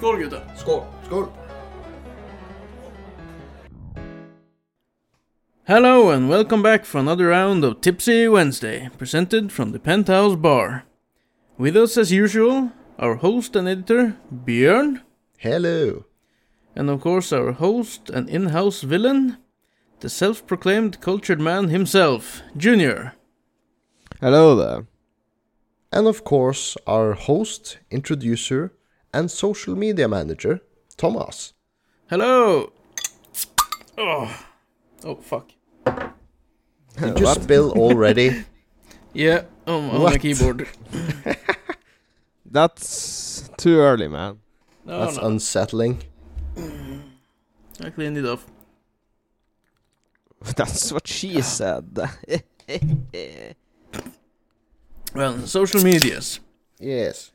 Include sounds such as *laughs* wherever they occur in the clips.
Skål gutta! Skål! Skål! Hello and welcome back for another round of Tipsy Wednesday, presented from the Penthouse Bar. With us as usual, our host and editor, Bjørn, Hello! and of course our host and in-house villain, the self-proclaimed cultured man himself, Junior. Hello there. And of course, our host, introducer, and social media manager, Thomas. Hello! Oh, oh fuck. Did you What? spill already? *laughs* Yeah, on, on my keyboard. *laughs* That's too early, man. No, That's no, unsettling. I cleaned it off. *laughs* That's what she said. Well, social medias. Yes.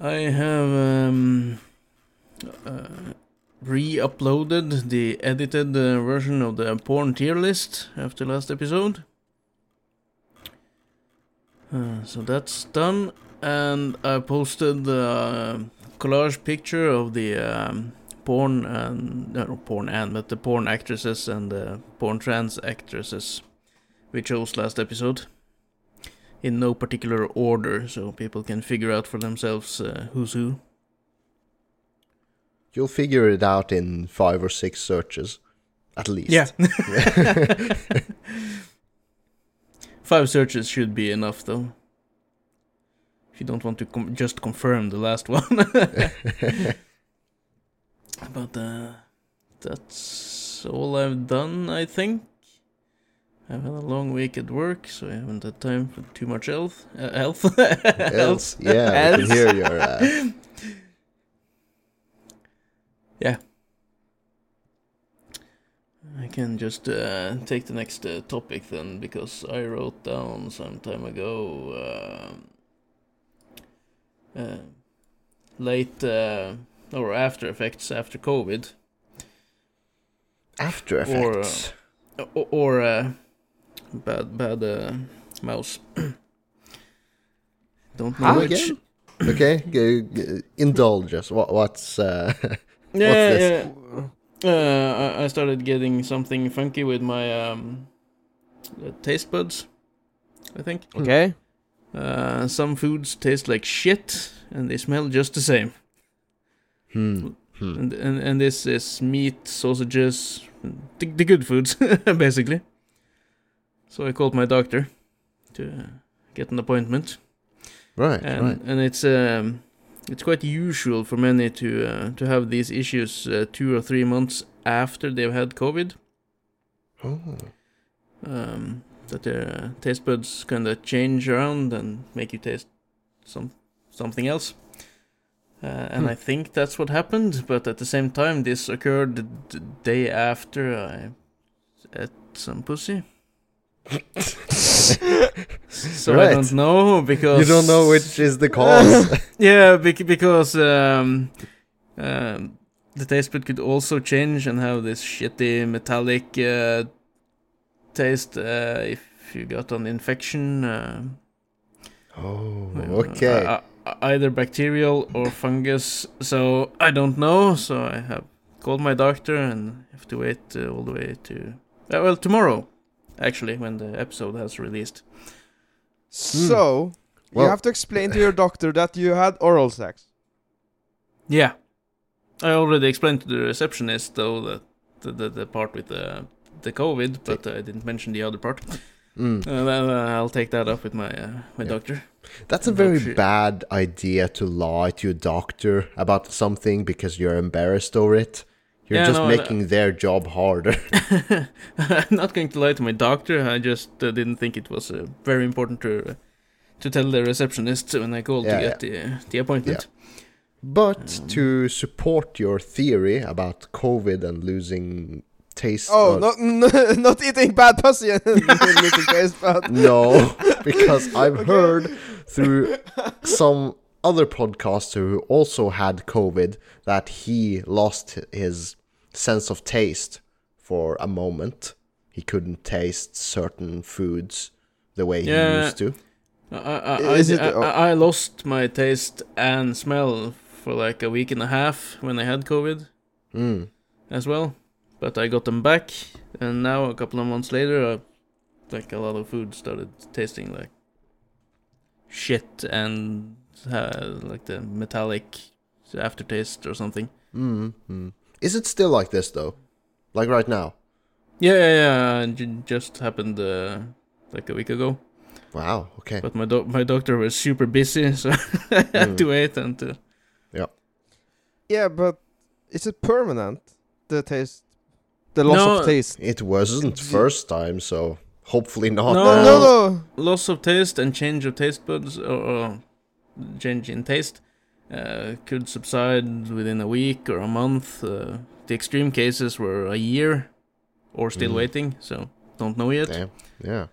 I have um, uh, re-uploaded the edited uh, version of the porn tier list after last episode. Uh, so that's done, and I posted the collage picture of the um, porn and no porn and but the porn actresses and the porn trans actresses we chose last episode in no particular order, so people can figure out for themselves uh, who's who. You'll figure it out in five or six searches, at least. Yeah. *laughs* *laughs* Five searches should be enough, though. If you don't want to com- just confirm the last one. *laughs* but uh, that's all I've done, I think. I've had a long week at work, so I haven't had time for too much health. Uh, health. *laughs* Else, yeah, I can hear your. Uh, *laughs* Yeah. I can just uh, take the next uh, topic then, because I wrote down some time ago um uh, late uh, or after effects after COVID, after Or, uh, Effects. or, or uh, bad bad uh, mouse. *clears throat* Don't know How which. again? okay, g- g- indulge us. What, what's. Uh, *laughs* Yeah, this? yeah. Uh, I- started getting something funky with my um, uh, taste buds. I think okay. uh, some foods taste like shit, and they smell just the same. hmm. Hmm. And and, and this is meat, sausages, the, the good foods, *laughs* basically. So I called my doctor to get an appointment. Right, and right. and it's um it's quite usual for many to uh, to have these issues uh, two or three months after they've had COVID. Oh. Um, that their uh, taste buds kind of change around and make you taste some something else. Uh, and Hmm. I think that's what happened, but at the same time, this occurred the, the day after I ate some pussy. *laughs* so I don't know because You don't know which is the cause. *laughs* Yeah, bec- because um, um, the taste bud could also change and have this shitty metallic uh, taste uh, if you got an infection. Uh, oh, uh, okay. uh, uh, either bacterial or fungus. So I don't know. So I have called my doctor and have to wait uh, all the way to uh, well tomorrow, actually, when the episode has released. So, Well- you have to explain to your doctor that you had oral sex. Yeah. I already explained to the receptionist though that the the, the part with the the COVID, but I didn't mention the other part. Mm. Uh, well, uh, I'll take that up with my uh, my Yeah. doctor. That's a I'm very not bad idea to lie to your doctor about something because you're embarrassed over it. You're Yeah, just no, uh, making their job harder. *laughs* I'm not going to lie to my doctor. I just uh, didn't think it was uh, very important to uh, to tell the receptionist when I called Yeah, to get the uh, the appointment. But Um. to support your theory about COVID and losing taste. Oh, uh, not *laughs* not eating bad pussy and *laughs* losing taste bud. No, because I've Okay. heard through some other podcaster who also had COVID that he lost his sense of taste for a moment. He couldn't taste certain foods the way Yeah. he used to. I, I, I, it- I, I- I lost my taste and smell for like a week and a half when I had COVID Mm. as well. But I got them back, and now a couple of months later, uh, like a lot of food started tasting like shit and uh, like the metallic aftertaste or something. Mm. Is it still like this though? Like right now? Yeah, yeah, yeah. It just happened uh, like a week ago. Wow. Okay. But my doc my doctor was super busy, *laughs* so I had Mm. to wait until. Yeah, Yeah, but is it permanent? The taste, the loss No. of taste. It wasn't first time, so hopefully not. No, No, now. no, no. loss of taste and change of taste buds or, or change in taste uh, could subside within a week or a month. Uh, the extreme cases were a year or still Mm. waiting, so don't know yet. Damn. Yeah.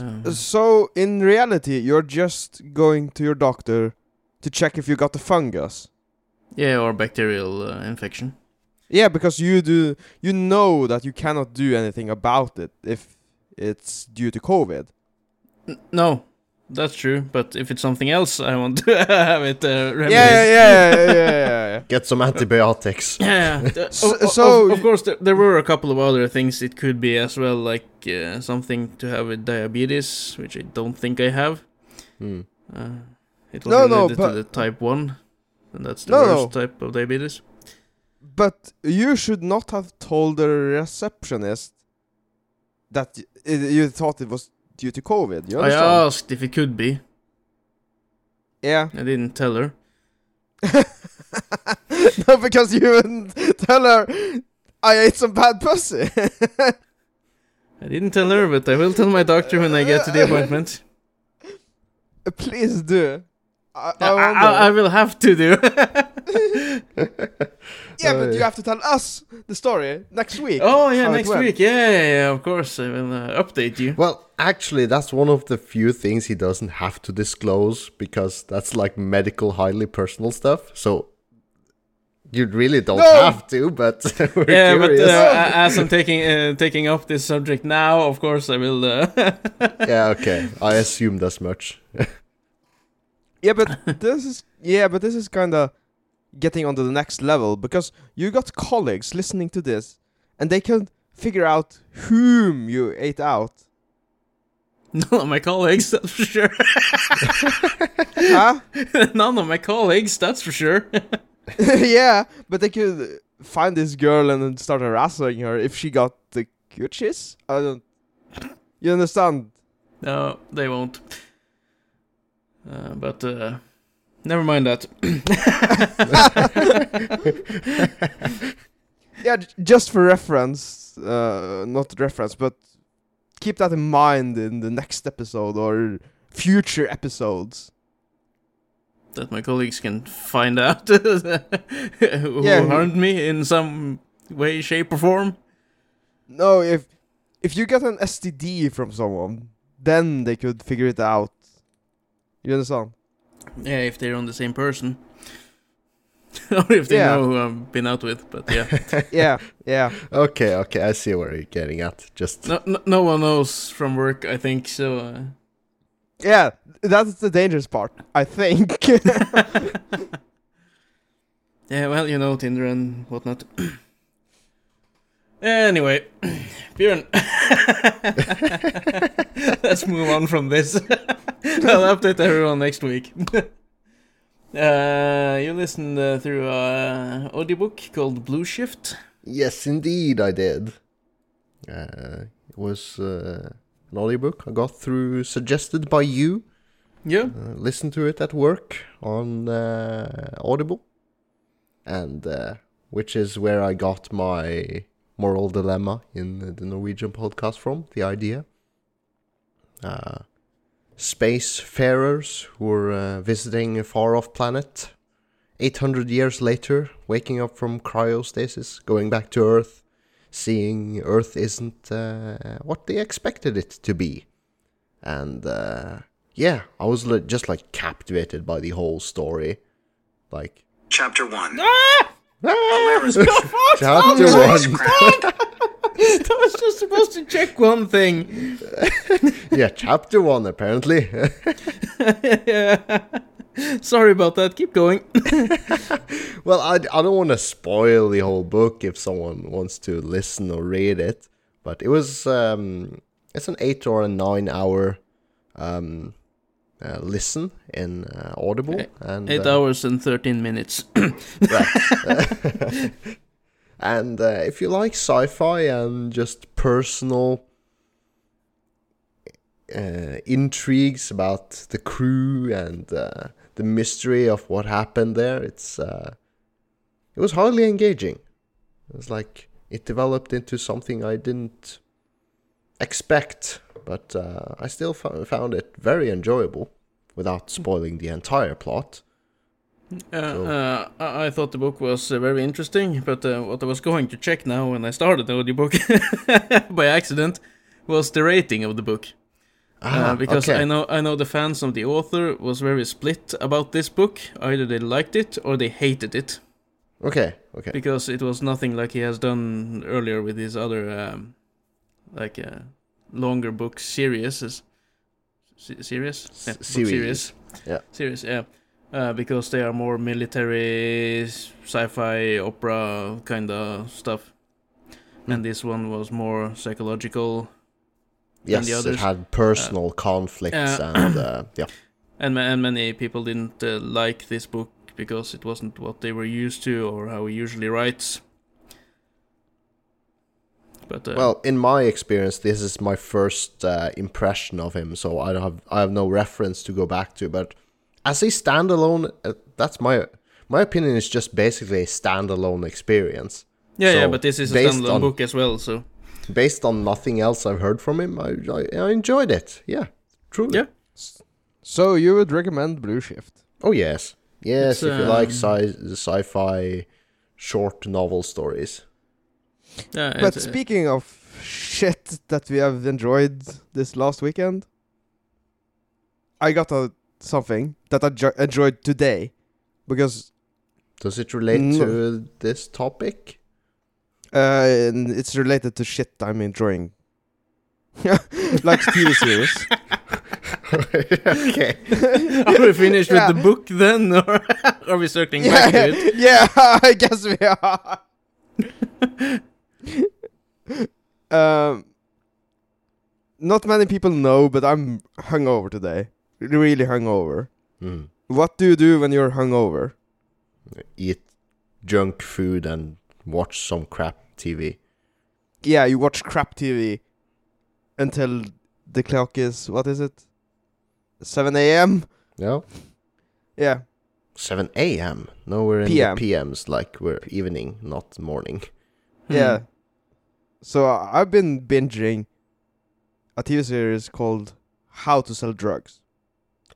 Um, So in reality, you're just going to your doctor to check if you got the fungus. yeah, or bacterial uh, infection. Yeah, because you do you know that you cannot do anything about it if it's due to COVID. N- no, that's true. But if it's something else, I want to *laughs* have it uh, Yeah, remedied. yeah, yeah, yeah, yeah, yeah. *laughs* Get some antibiotics. *laughs* Yeah. uh, So- of, of- so of, of course, there, there were a couple of other things it could be as well, like uh, something to have with diabetes, which I don't think I have. Hmm. Uh, it was No, no, related but- to the type one, and that's the No, worst no. type of diabetes. But you should not have told the receptionist that y- i- you thought it was due to COVID. You I asked if it could be. Yeah. I didn't tell her. *laughs* no, because you wouldn't tell her I ate some bad pussy. I didn't tell her, but I will tell my doctor when I get to the appointment. *laughs* Please do. I, I, I. I, I will have to do. *laughs* yeah, Oh, but you have to tell us the story next week. oh yeah, next week. Yeah, yeah, yeah. Of course, I will uh, update you. Well, actually, that's one of the few things he doesn't have to disclose because that's like medical, highly personal stuff. So you really don't No! have to, but *laughs* we're yeah, but uh, as I'm taking uh, taking up this subject now, of course I will. Uh, *laughs* yeah, okay. I assumed as much. Yeah, but *laughs* this is yeah, but this is kind of getting onto the next level because you got colleagues listening to this, and they can figure out whom you ate out. *laughs* none of my colleagues, that's for sure. *laughs* huh? none of my colleagues, that's for sure. yeah, but they could find this girl and then start harassing her if she got the coochies. I don't. You understand? no, they won't. Uh, but uh, never mind that. *laughs* Yeah, j- just for reference, uh, not reference, but keep that in mind in the next episode or future episodes. that my colleagues can find out *laughs* who Yeah, who- harmed me in some way, shape, or form. No, if if you get an STD from someone, then they could figure it out. You understand? Yeah, if they're on the same person. *laughs* or if they Yeah. know who I've been out with, but yeah. *laughs* yeah, yeah. okay, okay. I see where you're getting at. Just no, no, no one knows from work, I think, so. Uh, Yeah, that's the dangerous part, I think. *laughs* yeah, well, you know, Tinder and whatnot. *clears throat* anyway, *clears throat* Bjørn. *laughs* Let's move on from this. *laughs* I'll update everyone next week. *laughs* uh, you listened uh, through a audiobook called Blue Shift. yes, indeed, I did. Uh, it was uh, an audiobook I got through, suggested by you. Yeah. uh, listen to it at work on uh, Audible, and uh, which is where I got my moral dilemma in the Norwegian podcast from. The idea, uh, spacefarers who are uh, visiting a far-off planet, eight hundred years later, waking up from cryostasis, going back to Earth, seeing Earth isn't uh, what they expected it to be, and. Uh, yeah, I was li- just like captivated by the whole story. Like, Chapter 1. ah! *laughs* chapter Oh, one. *laughs* *laughs* I was just supposed to check one thing. *laughs* yeah, chapter one apparently. yeah. *laughs* Sorry about that. Keep going. Well, I, I don't want to spoil the whole book if someone wants to listen or read it, but it was um, it's an eight or a nine hour um, uh, listen in uh, Audible Eight- and Eight uh, hours and 13 minutes. right. And uh, if you like sci-fi and just personal uh, intrigues about the crew and uh, the mystery of what happened there, it's uh, it was hardly engaging. It was like it developed into something I didn't expect, but uh, I still fo- found it very enjoyable without spoiling the entire plot. Uh, So- uh, I I thought the book was uh, very interesting, but uh, what I was going to check now when I started the audiobook *laughs* by accident was the rating of the book. uh, because Ah, okay. I know I know the fans of the author was very split about this book. Either they liked it or they hated it Okay, okay. because it was nothing like he has done earlier with his other um, like uh, longer book series. Se- series? S- Yeah, book series. series. Yeah. Series, yeah. Uh, because they are more military, sci-fi, opera kind of stuff. Hmm. And this one was more psychological, Yes, it had personal conflicts uh, and uh, *coughs* yeah. and and many people didn't uh, like this book because it wasn't what they were used to or how he usually writes. But uh, Well, in my experience, this is my first uh, impression of him, so I don't have I have no reference to go back to. But as a standalone, uh, that's my my opinion is just basically a standalone experience. yeah, yeah, but this is a standalone on- book as well, so Based on nothing else I've heard from him, I I, I enjoyed it. Yeah, truly. Yeah. So you would recommend Blue Shift? Oh yes, yes. It's, if you like um, sci sci-fi short novel stories. yeah. But uh, speaking of shit that we have enjoyed this last weekend, I got a something that I jo- enjoyed today because Does it relate No. to this topic? uh, and it's related to shit I'm enjoying, *laughs* like TV series. *laughs* okay. *laughs* Are we finished Yeah. with the book then, or are we circling yeah, back to it? yeah, I guess we are. um, not many people know, but I'm hungover today. Really hungover. Mm. What do you do when you're hungover? Eat junk food and watch some crap TV. Yeah, you watch crap TV until the clock is what is it? 7 a.m. Yeah. Yeah, 7 a.m. No, we're in PM. the PMs, like we're evening, not morning. yeah. Hmm. So I've been binging a TV series called How to Sell Drugs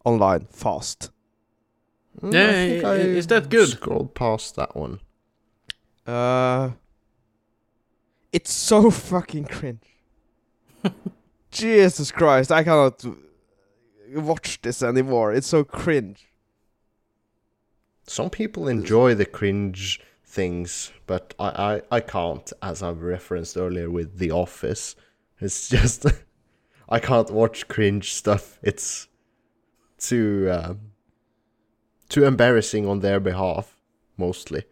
online fast. Mm, Yeah, I think i- I is that good? Scrolled past that one. Uh, it's so *laughs* fucking cringe. *laughs* Jesus Christ, I cannot watch this anymore. It's so cringe. Some people enjoy the cringe things, but I, I, I can't, as I've referenced earlier with The Office. It's just *laughs* I can't watch cringe stuff. It's too um, too embarrassing on their behalf, mostly.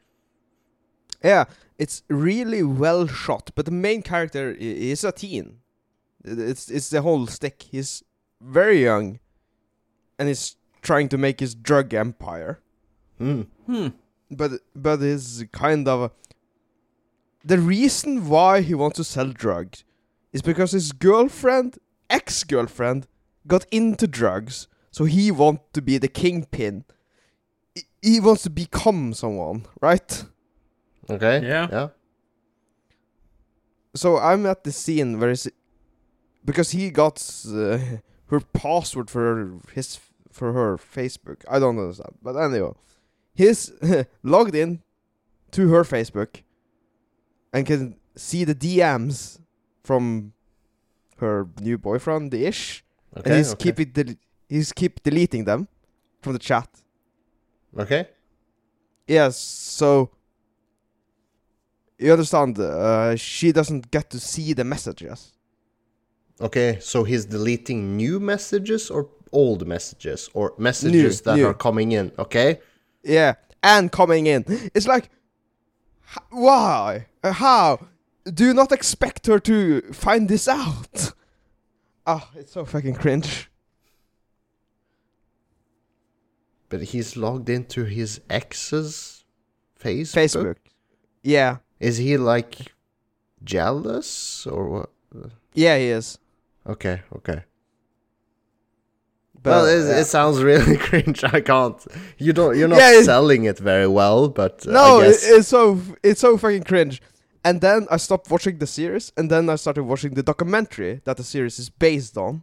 Yeah, it's really well shot, but the main character is a teen. It's it's the whole stick. He's very young, and he's trying to make his drug empire. Hmm. Hmm. But but is kind of the reason why he wants to sell drugs is because his girlfriend, ex-girlfriend, got into drugs, so he wants to be the kingpin. He- He wants to become someone, right? Okay. Yeah. Yeah. so I'm at the scene where is because he got uh, her password for his for her Facebook. I don't understand, but anyway, he's *laughs* logged in to her Facebook and can see the DMs from her new boyfriend the ish, Okay. and he's okay. keep it del- he's keep deleting them from the chat. Okay. Yes, so you understand? Uh, she doesn't get to see the messages. Okay. So he's deleting new messages or old messages or messages that new. are coming in. Okay. Yeah, and coming in. It's like, why? Uh, How? Do you not expect her to find this out? *laughs* Ah, it's so fucking cringe. But he's logged into his ex's Facebook. Facebook. Yeah, Is he like jealous or what? yeah, he is. Okay, okay. But, well, it, yeah. it sounds really *laughs* cringe. I can't. You don't. You're not Yeah, selling it very well, but uh, no, it, guess it's so it's so fucking cringe. And then I stopped watching the series, and then I started watching the documentary that the series is based on.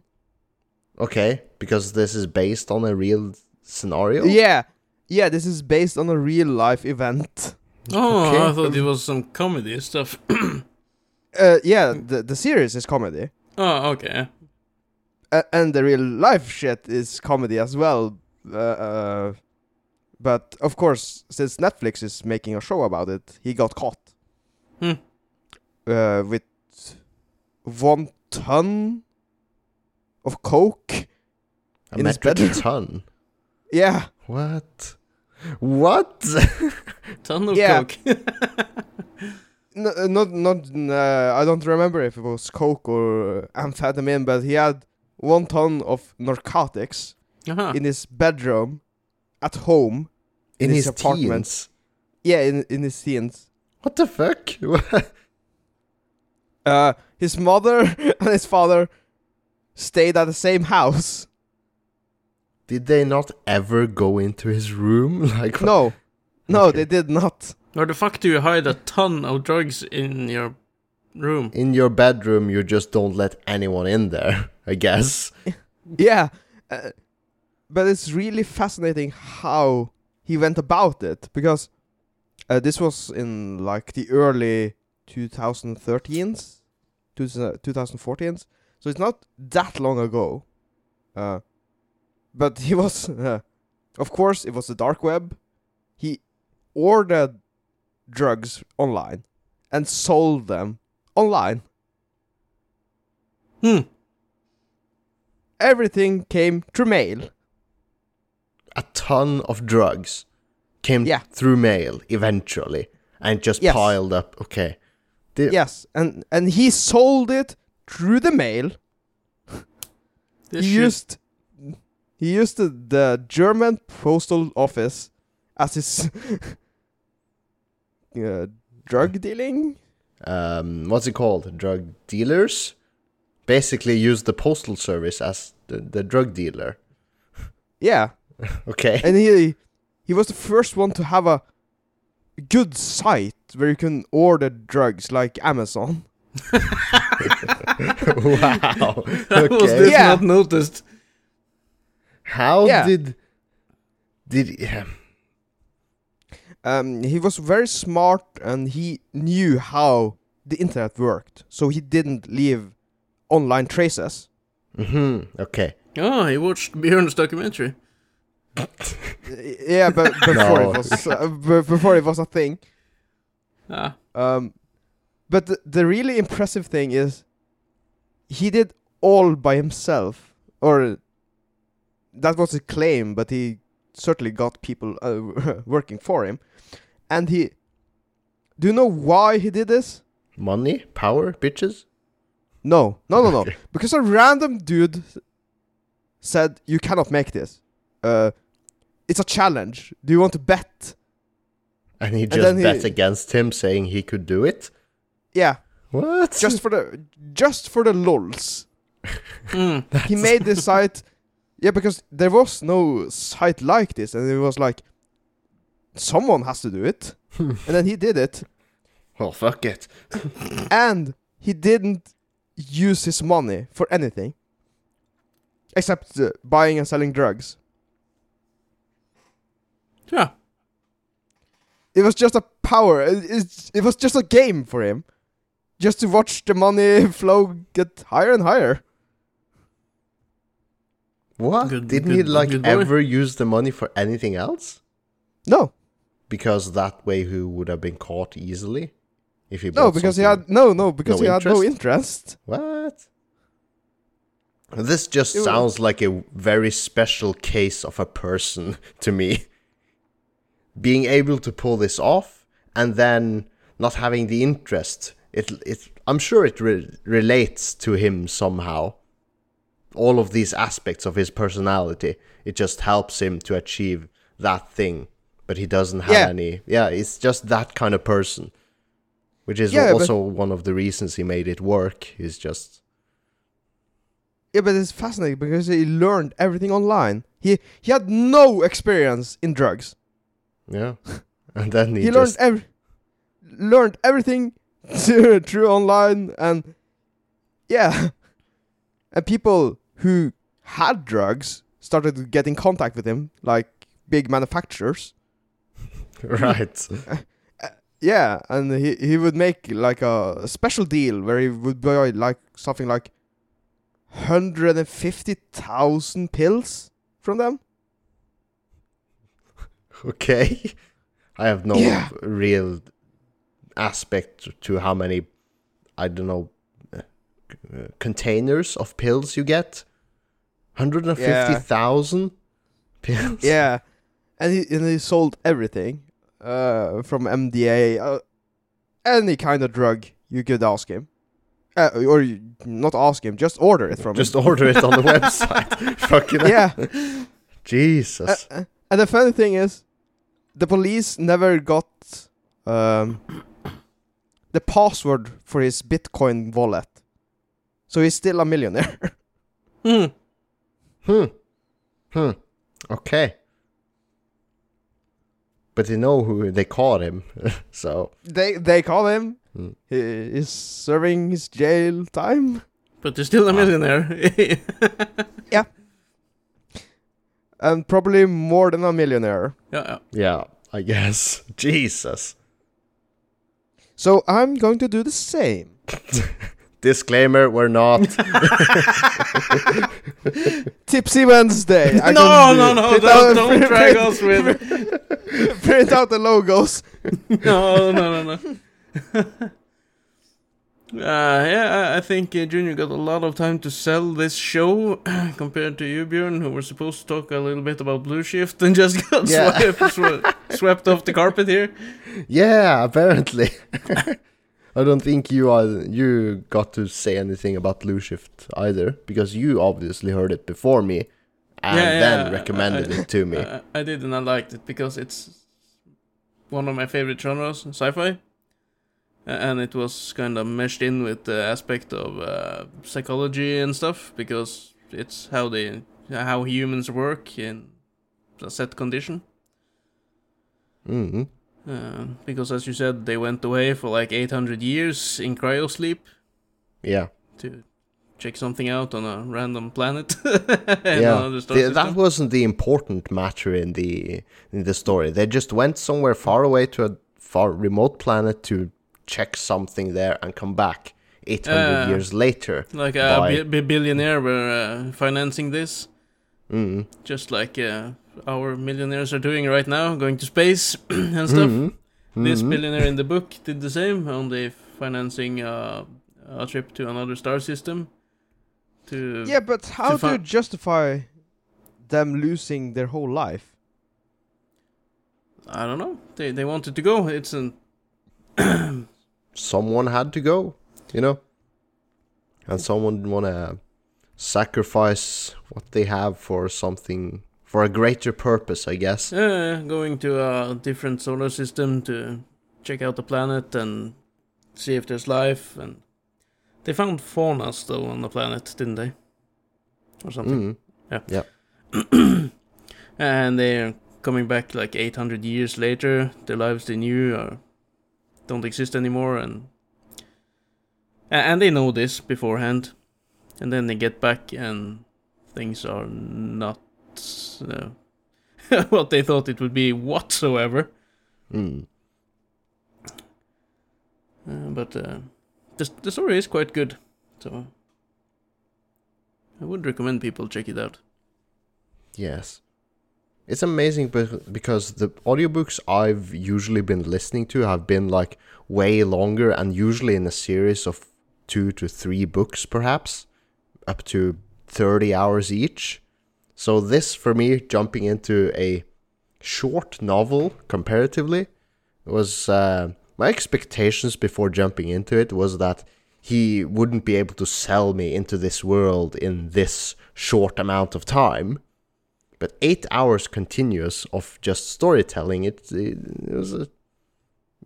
okay because this is based on a real scenario. Yeah, yeah, this is based on a real life event. Oh, Okay. I thought it was some comedy stuff. *coughs* Uh, yeah, the the series is comedy. oh, okay. uh, and the real life shit is comedy as well. Uh, uh, but of course, since Netflix is making a show about it, he got caught Hmm. uh, with one ton of coke. a in his metric bedroom. ton. *laughs* Yeah, What? What? *laughs* Ton of Yeah. coke. *laughs* no, not not. Uh, I don't remember if it was coke or amphetamine, but he had one ton of narcotics uh-huh. in his bedroom at home. in his his apartment. teens. Yeah, in in his teens. What the fuck? *laughs* Uh, his mother and his father stayed at the same house. Did they not ever go into his room? *laughs* Like No, no, Okay. they did not. Where the fuck do you hide a ton of drugs in your room? in your bedroom, you just don't let anyone in there. *laughs* I guess. Yeah, uh, but it's really fascinating how he went about it because uh, this was in like the early 2013s, 2014s, so it's not that long ago. Uh, but he *laughs* was, uh, of course, it was the dark web. He ordered drugs online and sold them online. Hmm. Everything came through mail. A ton of drugs came Yeah. through mail eventually, and just Yes. piled up. Okay. Did- Yes, and and he sold it through the mail. This he shit- used he used the, the German postal office as his *laughs* uh, drug dealing. um, what's it called? Drug dealers basically use the postal service as the, the drug dealer. *laughs* Yeah, *laughs* Okay. and he he was the first one to have a good site where you can order drugs like Amazon. wow. How was Okay. this Yeah. not noticed? How Yeah. did did yeah. Um, he was very smart and he knew how the internet worked, so he didn't leave online traces. Mhm. Okay. Oh, he watched Bjørn's documentary. Yeah, but *laughs* before No. it was uh, b- before it was a thing. Ah. Um, but the, the really impressive thing is he did all by himself, or that was a claim, but he certainly got people uh, *laughs* working for him. And he, do you know why he did this? Money, power, bitches. No, no, no, no. *laughs* Because a random dude said you cannot make this. Uh, it's a challenge. Do you want to bet? And he just he- bet against him, saying he could do it. Yeah, What? just for the just for the lulz. *laughs* Hmm. he made this site yeah because there was no site like this and it was like someone has to do it. *laughs* And then he did it. Well, fuck it. *laughs* and he didn't use his money for anything. Except uh, buying and selling drugs. Yeah. it was just a power it, it's- it was just a game for him. Just to watch the money *laughs* flow get higher and higher What? Good- Didn't he like ever use the money for anything else? no Because that way he would have been caught easily. If he no because he had no no because No he had no interest? interest what? This just It wa- sounds like a very special case of a person *laughs* to me. Being able to pull this off and then not having the interest. It it I'm sure it re- relates to him somehow. All of these aspects of his personality, it just helps him to achieve that thing, but he doesn't have Yeah. any. Yeah, it's just that kind of person. Which is Yeah, but- also one of the reasons he made it work. Is just Yeah, but it's fascinating because he learned everything online. He he had no experience in drugs. Yeah. *laughs* And then he, He, learned just ev- learned everything *laughs* through online and yeah. *laughs* And people who had drugs started to get in contact with him, like big manufacturers. *laughs* right. *laughs* Yeah, and he he would make like a, a special deal where he would buy like something like hundred and fifty thousand pills from them. Okay. I have no Yeah. real aspect to how many I don't know uh, containers of pills you get. 150,000 pills. *laughs* Yeah, and he and he sold everything, uh, from MDA, uh, any kind of drug you could ask him, uh, or you, not ask him, just order it from Just him. order it on the *laughs* website. *laughs* Fucking yeah, Jesus. uh, uh, and the funny thing is, the police never got um the password for his Bitcoin wallet, so he's still a millionaire. *laughs* Hmm. Hmm. Hmm. Okay. But they know who they caught him. *laughs* so they they call him. Hmm. He is serving his jail time. But you're still a millionaire. *laughs* yeah. and probably more than a millionaire. yeah, yeah. yeah, I guess. Jesus. So I'm going to do the same. Disclaimer, we're not. *laughs* Tipsy Wednesday. I no, no, no, print don't, out- don't drag us with. *laughs* print out the logos. *laughs* No, no, no, no. Uh, yeah, I- I think uh, Junior got a lot of time to sell this show *clears throat* compared to you, Bjørn, who were supposed to talk a little bit about Blue Shift and just got Yeah. swept, swept off the carpet here. yeah, apparently. I don't think you are, you got to say anything about Blue Shift either, because you obviously heard it before me, and Yeah, then yeah, recommended I- it to me. I, I did, and I liked it because it's one of my favorite genres, sci-fi, and it was kind of meshed in with the aspect of uh, psychology and stuff because it's how they how humans work in a set condition. hmm Uh, because as you said, they went away for like 800 years in cryosleep Yeah, to check something out on a random planet. *laughs* yeah. The- that wasn't the important matter in the in the story. They just went somewhere far away to a far remote planet to check something there and come back 800 Uh, years later. like a by- bi- billionaire were uh, financing this. Mm. just like uh, our millionaires are doing right now, going to space *clears throat* and stuff. Mhm. This Mhm. billionaire in the book did the same, only financing uh, a trip to another star system. To Yeah, but how do fi- you justify them losing their whole life? I don't know. They they wanted to go. It's an Someone had to go, you know? And someone want to sacrifice what they have for something, for a greater purpose, I guess. uh, going to a different solar system to check out the planet and see if there's life. And they found fauna still on the planet, didn't they? Or something. Mm. *clears throat* and they're coming back like 800 years later. The lives they knew are, don't exist anymore, and and they know this beforehand. And then they get back, and things are not uh, *laughs* what they thought it would be whatsoever. Mm. Uh, but uh, the the story is quite good, so I would recommend people check it out. Yes. It's amazing bec- because the audiobooks I've usually been listening to have been like way longer and usually in a series of two to three books, perhaps, up to 30 hours each. So this for me jumping into a short novel comparatively was uh, my expectations before jumping into it was that he wouldn't be able to sell me into this world in this short amount of time. But eight hours continuous of just storytelling, it, it, was a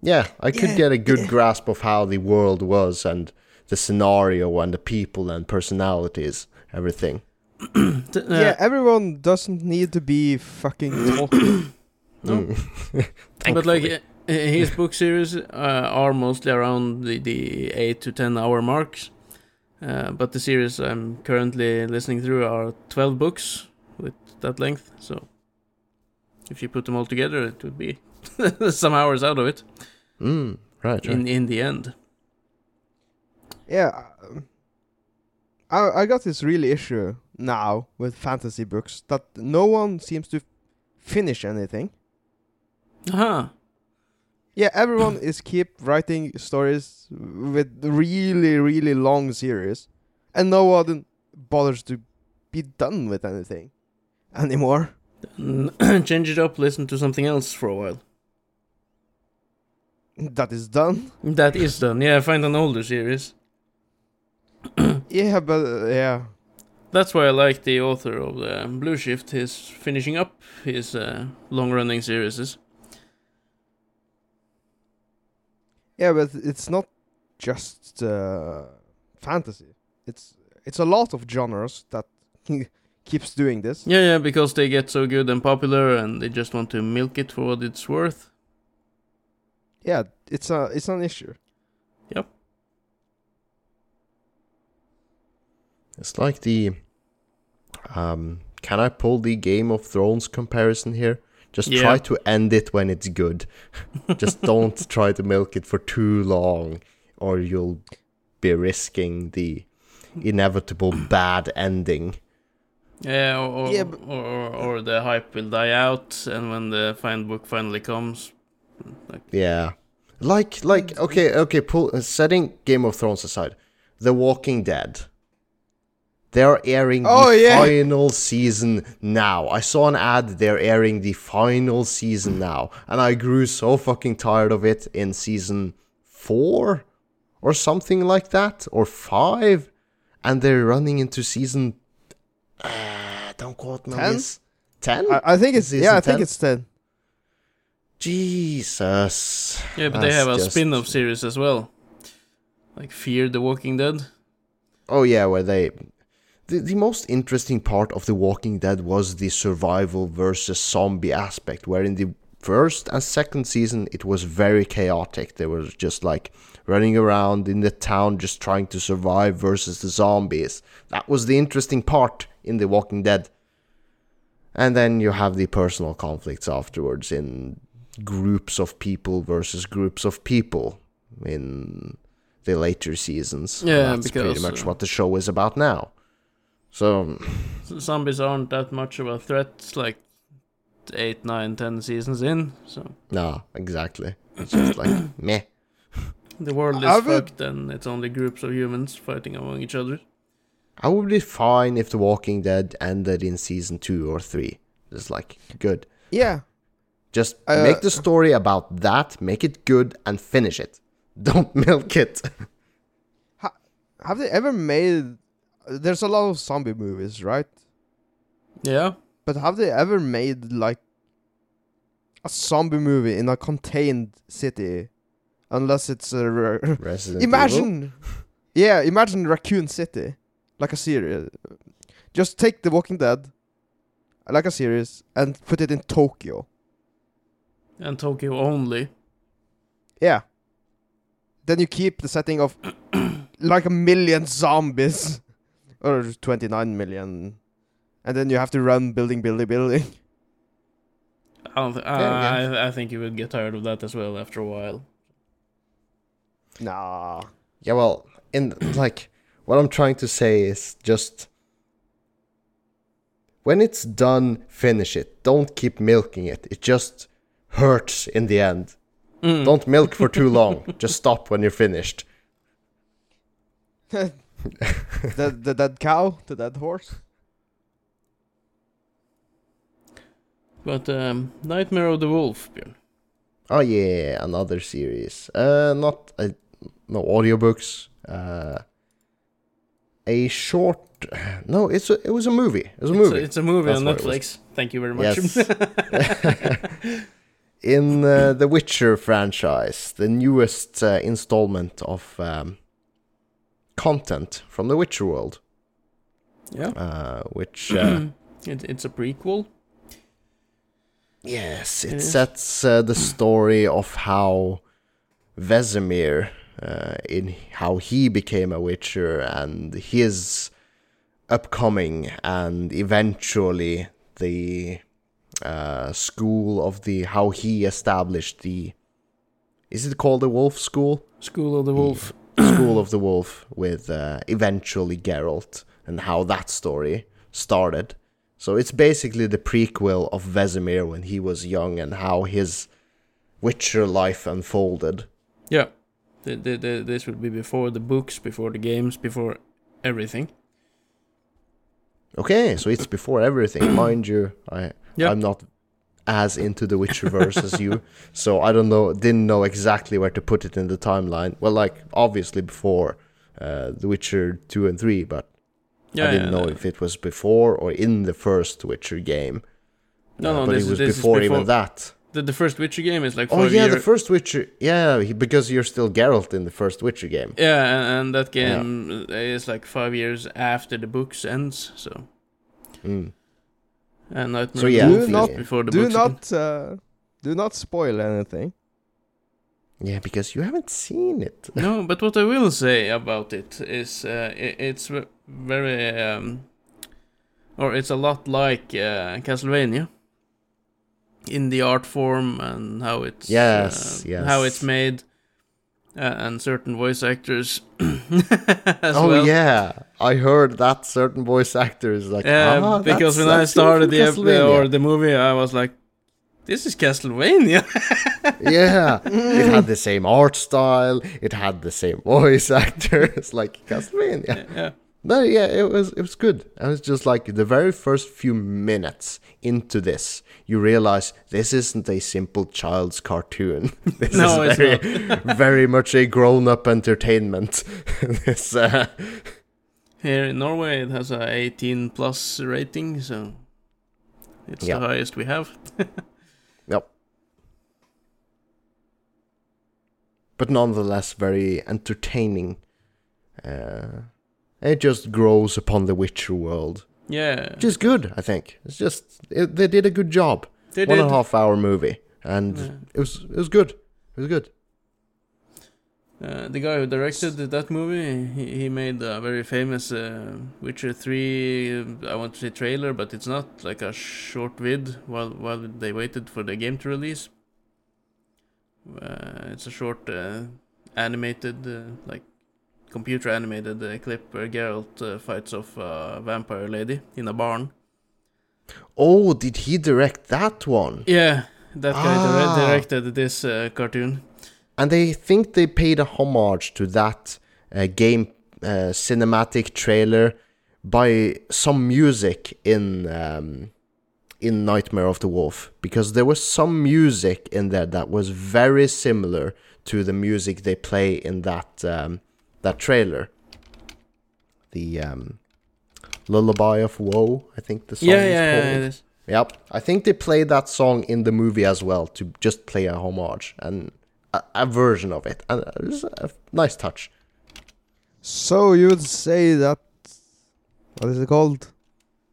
yeah, I could Yeah, get a good yeah. grasp of how the world was and the scenario and the people and personalities, everything. T- uh, yeah, everyone doesn't need to be fucking *coughs* talking. No. Mm. *laughs* but like uh, his book series uh, are mostly around the, the 8 to 10 hour marks uh, but the series i'm currently listening through are 12 books with that length so if you put them all together it would be *laughs* some hours out of it Mm, right, right. in in the end yeah, I I got this really issue now with fantasy books that no one seems to finish anything. aha Yeah, everyone *coughs* is keep writing stories with really really long series, and no one bothers to be done with anything anymore. *coughs* Change it up listen to something else for a while That is done. that is done yeah find an older series *coughs* Yeah, but uh, yeah, That's why I like the author of the Blue Shift. He's finishing up his uh, long-running series. yeah, but it's not just uh, fantasy. It's it's a lot of genres that *laughs* keeps doing this. Yeah, yeah, because they get so good and popular, and they just want to milk it for what it's worth. Yeah, it's a it's an issue. It's like the. Um, can I pull the Game of Thrones comparison here? Just Yeah. try to end it when it's good. *laughs* Just don't try to milk it for too long, or you'll be risking the inevitable bad ending. Yeah, or or, Yeah, but- or, or, or the hype will die out, and when the fine book finally comes, like Yeah, like like okay okay. Pull setting Game of Thrones aside, The Walking Dead. They're airing Oh, the yeah. final season now. I saw an ad. They're airing the final season now, and I grew so fucking tired of it in season four, or something like that, or five, and they're running into season. Uh, don't quote me Ten? Ten? I, I think it's Season yeah, I think it's ten. Jesus. yeah, but they have a just- spin-off series as well, like Fear the Walking Dead. Oh yeah, where they the, the most interesting part of The Walking Dead was the survival versus zombie aspect, where in the first and second season it was very chaotic. They were just like running around in the town just trying to survive versus the zombies. That was the interesting part in The Walking Dead. And then you have the personal conflicts afterwards in groups of people versus groups of people in the later seasons. Yeah, that's pretty much uh, what the show is about now. So So zombies aren't that much of a threat, like eight, nine, ten seasons in. So nah, exactly. It's just like *coughs* meh. the world is I would- fucked, and it's only groups of humans fighting among each other. I would be fine if The Walking Dead ended in season two or three. Just like good. Yeah, Just Uh, make the story about that, make it good, and finish it. *laughs* Don't milk it. have they ever made? There's a lot of zombie movies, right? Yeah, But have they ever made like a zombie movie in a contained city? Unless it's a ra- *laughs* Resident Evil. imagine, *laughs* yeah, imagine Raccoon City, like a series. Just take The Walking Dead, like a series, and put it in Tokyo. and Tokyo only. Yeah. Then you keep the setting of *clears throat* like a million zombies, or twenty nine million, and then you have to run building, building, building. *laughs* I don't. Th- Yeah, I, I think you would get tired of that as well after a while. Nah. Yeah, well, in like what I'm trying to say is just when it's done, finish it. Don't keep milking it. It just hurts in the end. Mm. Don't milk for too long. just stop when you're finished. *laughs* the the dead cow, the dead horse. But um, Nightmare of the Wolf, Bjørn. Oh yeah, another series. Uh, not uh, no audiobooks. Uh, a short. No, it's a, it was a movie. It was a It's a, movie. it's a movie That's on what it was. Netflix. Thank you very much. Yes. *laughs* In uh, the Witcher franchise, the newest uh, installment of um, content from the Witcher world, yeah. uh, which *clears throat* uh, it, it's a prequel. yes, It it sets uh, the story of how Vesemir, uh, in how he became a Witcher and his upcoming and eventually the uh, school of the how he established the is it called the Wolf School? School of the Wolf. School of the Wolf with uh, eventually Geralt and how that story started. So it's basically the prequel of Vesemir when he was young and how his Witcher life unfolded. Yeah. The, the, the, this would be before the books, before the games, before everything. Okay, so it's before everything, mind you. I Yeah. I'm not as into the Witcherverse as you, *laughs* so I don't know, didn't know exactly where to put it in the timeline. Well, like obviously before uh, The Witcher two and three, but Yeah, I didn't yeah, know if it was before or in the first Witcher game. No, Uh, no, but this it is- was this is before, even that. The, the first Witcher game is like oh yeah, year- the first Witcher. Yeah, because you're still Geralt in the first Witcher game. Yeah, and, that Yeah. game is like five years after the books ends. So Mm. And Nightmare So, of the yeah, Wolf Do not- before the do books. not uh, do not spoil anything. Yeah, because you haven't seen it. *laughs* no, but what I will say about it is uh, i it's very um, or it's a lot like uh, Castlevania in the art form and how it's Yes, uh, yes. how it's made. Uh, and certain voice actors *clears throat* as oh well. yeah, I heard that certain voice actors like. Yeah, "Ah, because when I started the ep- Castlevania." or the movie, I was like, "This is Castlevania." *laughs* yeah, it had the same art style. It had the same voice *laughs* actors, like Castlevania. yeah, No, yeah, it was it was good. I was just like the very first few minutes into this, you realize this isn't a simple child's cartoon. *laughs* This No, is it's very, *laughs* very much a grown-up entertainment. *laughs* this, uh, Here in Norway, it has a 18 plus rating, so it's Yeah. the highest we have. Yep. But nonetheless, very entertaining. Uh, it just grows upon the Witcher world, Yeah, which is good. I think it's just it, they did a good job. they One did. and a half hour movie, and Yeah. it was it was good. It was good. Uh, the guy who directed that movie, he, he made a very famous uh, Witcher 3, uh, I want to say trailer, but it's not like a short vid while while they waited for the game to release. Uh, it's a short uh, animated, uh, like computer animated uh, clip where Geralt uh, fights off a vampire lady in a barn. Oh, did he direct that one? Yeah, that guy dire- Ah. directed this uh, cartoon. And they think they paid a homage to that uh, game uh, cinematic trailer by some music in um, in Nightmare of the Wolf because there was some music in there that was very similar to the music they play in that um, that trailer. The um, Lullaby of Woe, I think the song Yeah, is yeah, called. yeah, it is. Yep. I think they played that song in the movie as well to just play a homage and a, a version of it. And it was a nice touch. So you would say that what is it called?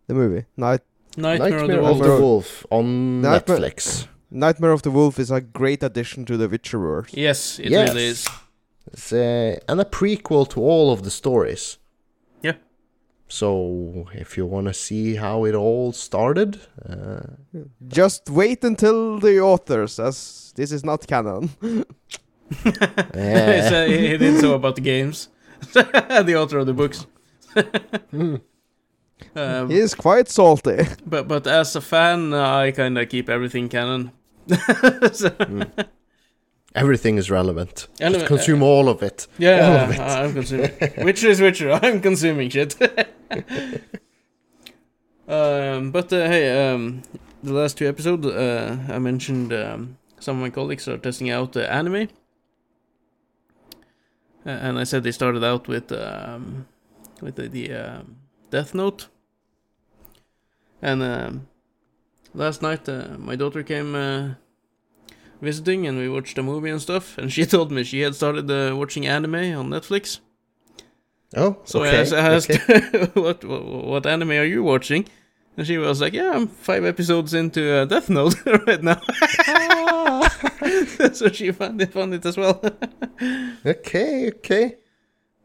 The movie Night Nightmare, Nightmare of the Wolf. Wolf on Nightmare- Netflix. Nightmare of the Wolf is a great addition to the Witcher Witcherverse. Yes, it Yes. really is. It's uh, and a prequel to all of the stories. Yeah. So if you want to see how it all started, uh, Just wait until the author says this is not canon. eh, So he, he did so about the games. *laughs* the author of the books. hmm. *laughs* Um, He is quite salty. but but as a fan, uh, I kind of keep everything canon. *laughs* so, Everything is relevant. Anyway, Just consume all of it. Yeah, All of it. I'm consuming. Witcher is Witcher. I'm consuming shit. *laughs* um, but uh, hey, um, the last two episodes, uh, I mentioned um, some of my colleagues are testing out uh, anime, uh, and I said they started out with um, with the, the um, Death Note, and um, last night uh, my daughter came. Visiting and we watched a movie and stuff and she *laughs* told me she had started uh, watching anime on Netflix Oh, so okay. I asked, okay. *laughs* what, what what anime are you watching? And she was like, "Yeah, I'm five episodes into uh, Death Note *laughs* right now." so she found it found it as well. okay, okay.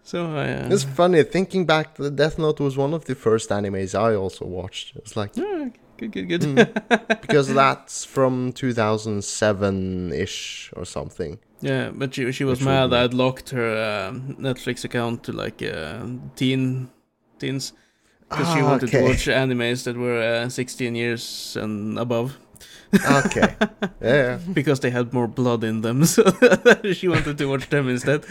so I, uh, It's funny thinking back. The Death Note was one of the first animes I also watched. It's like yeah, good, good, good. Mm. *laughs* because that's from 2007 ish or something. yeah, but she she was Which mad. one? I'd locked her um, Netflix account to like uh, teen teens because she Ah, wanted okay. to watch animes that were uh, 16 years and above okay. *laughs* Yeah. because they had more blood in them. *laughs* So she wanted to watch them instead.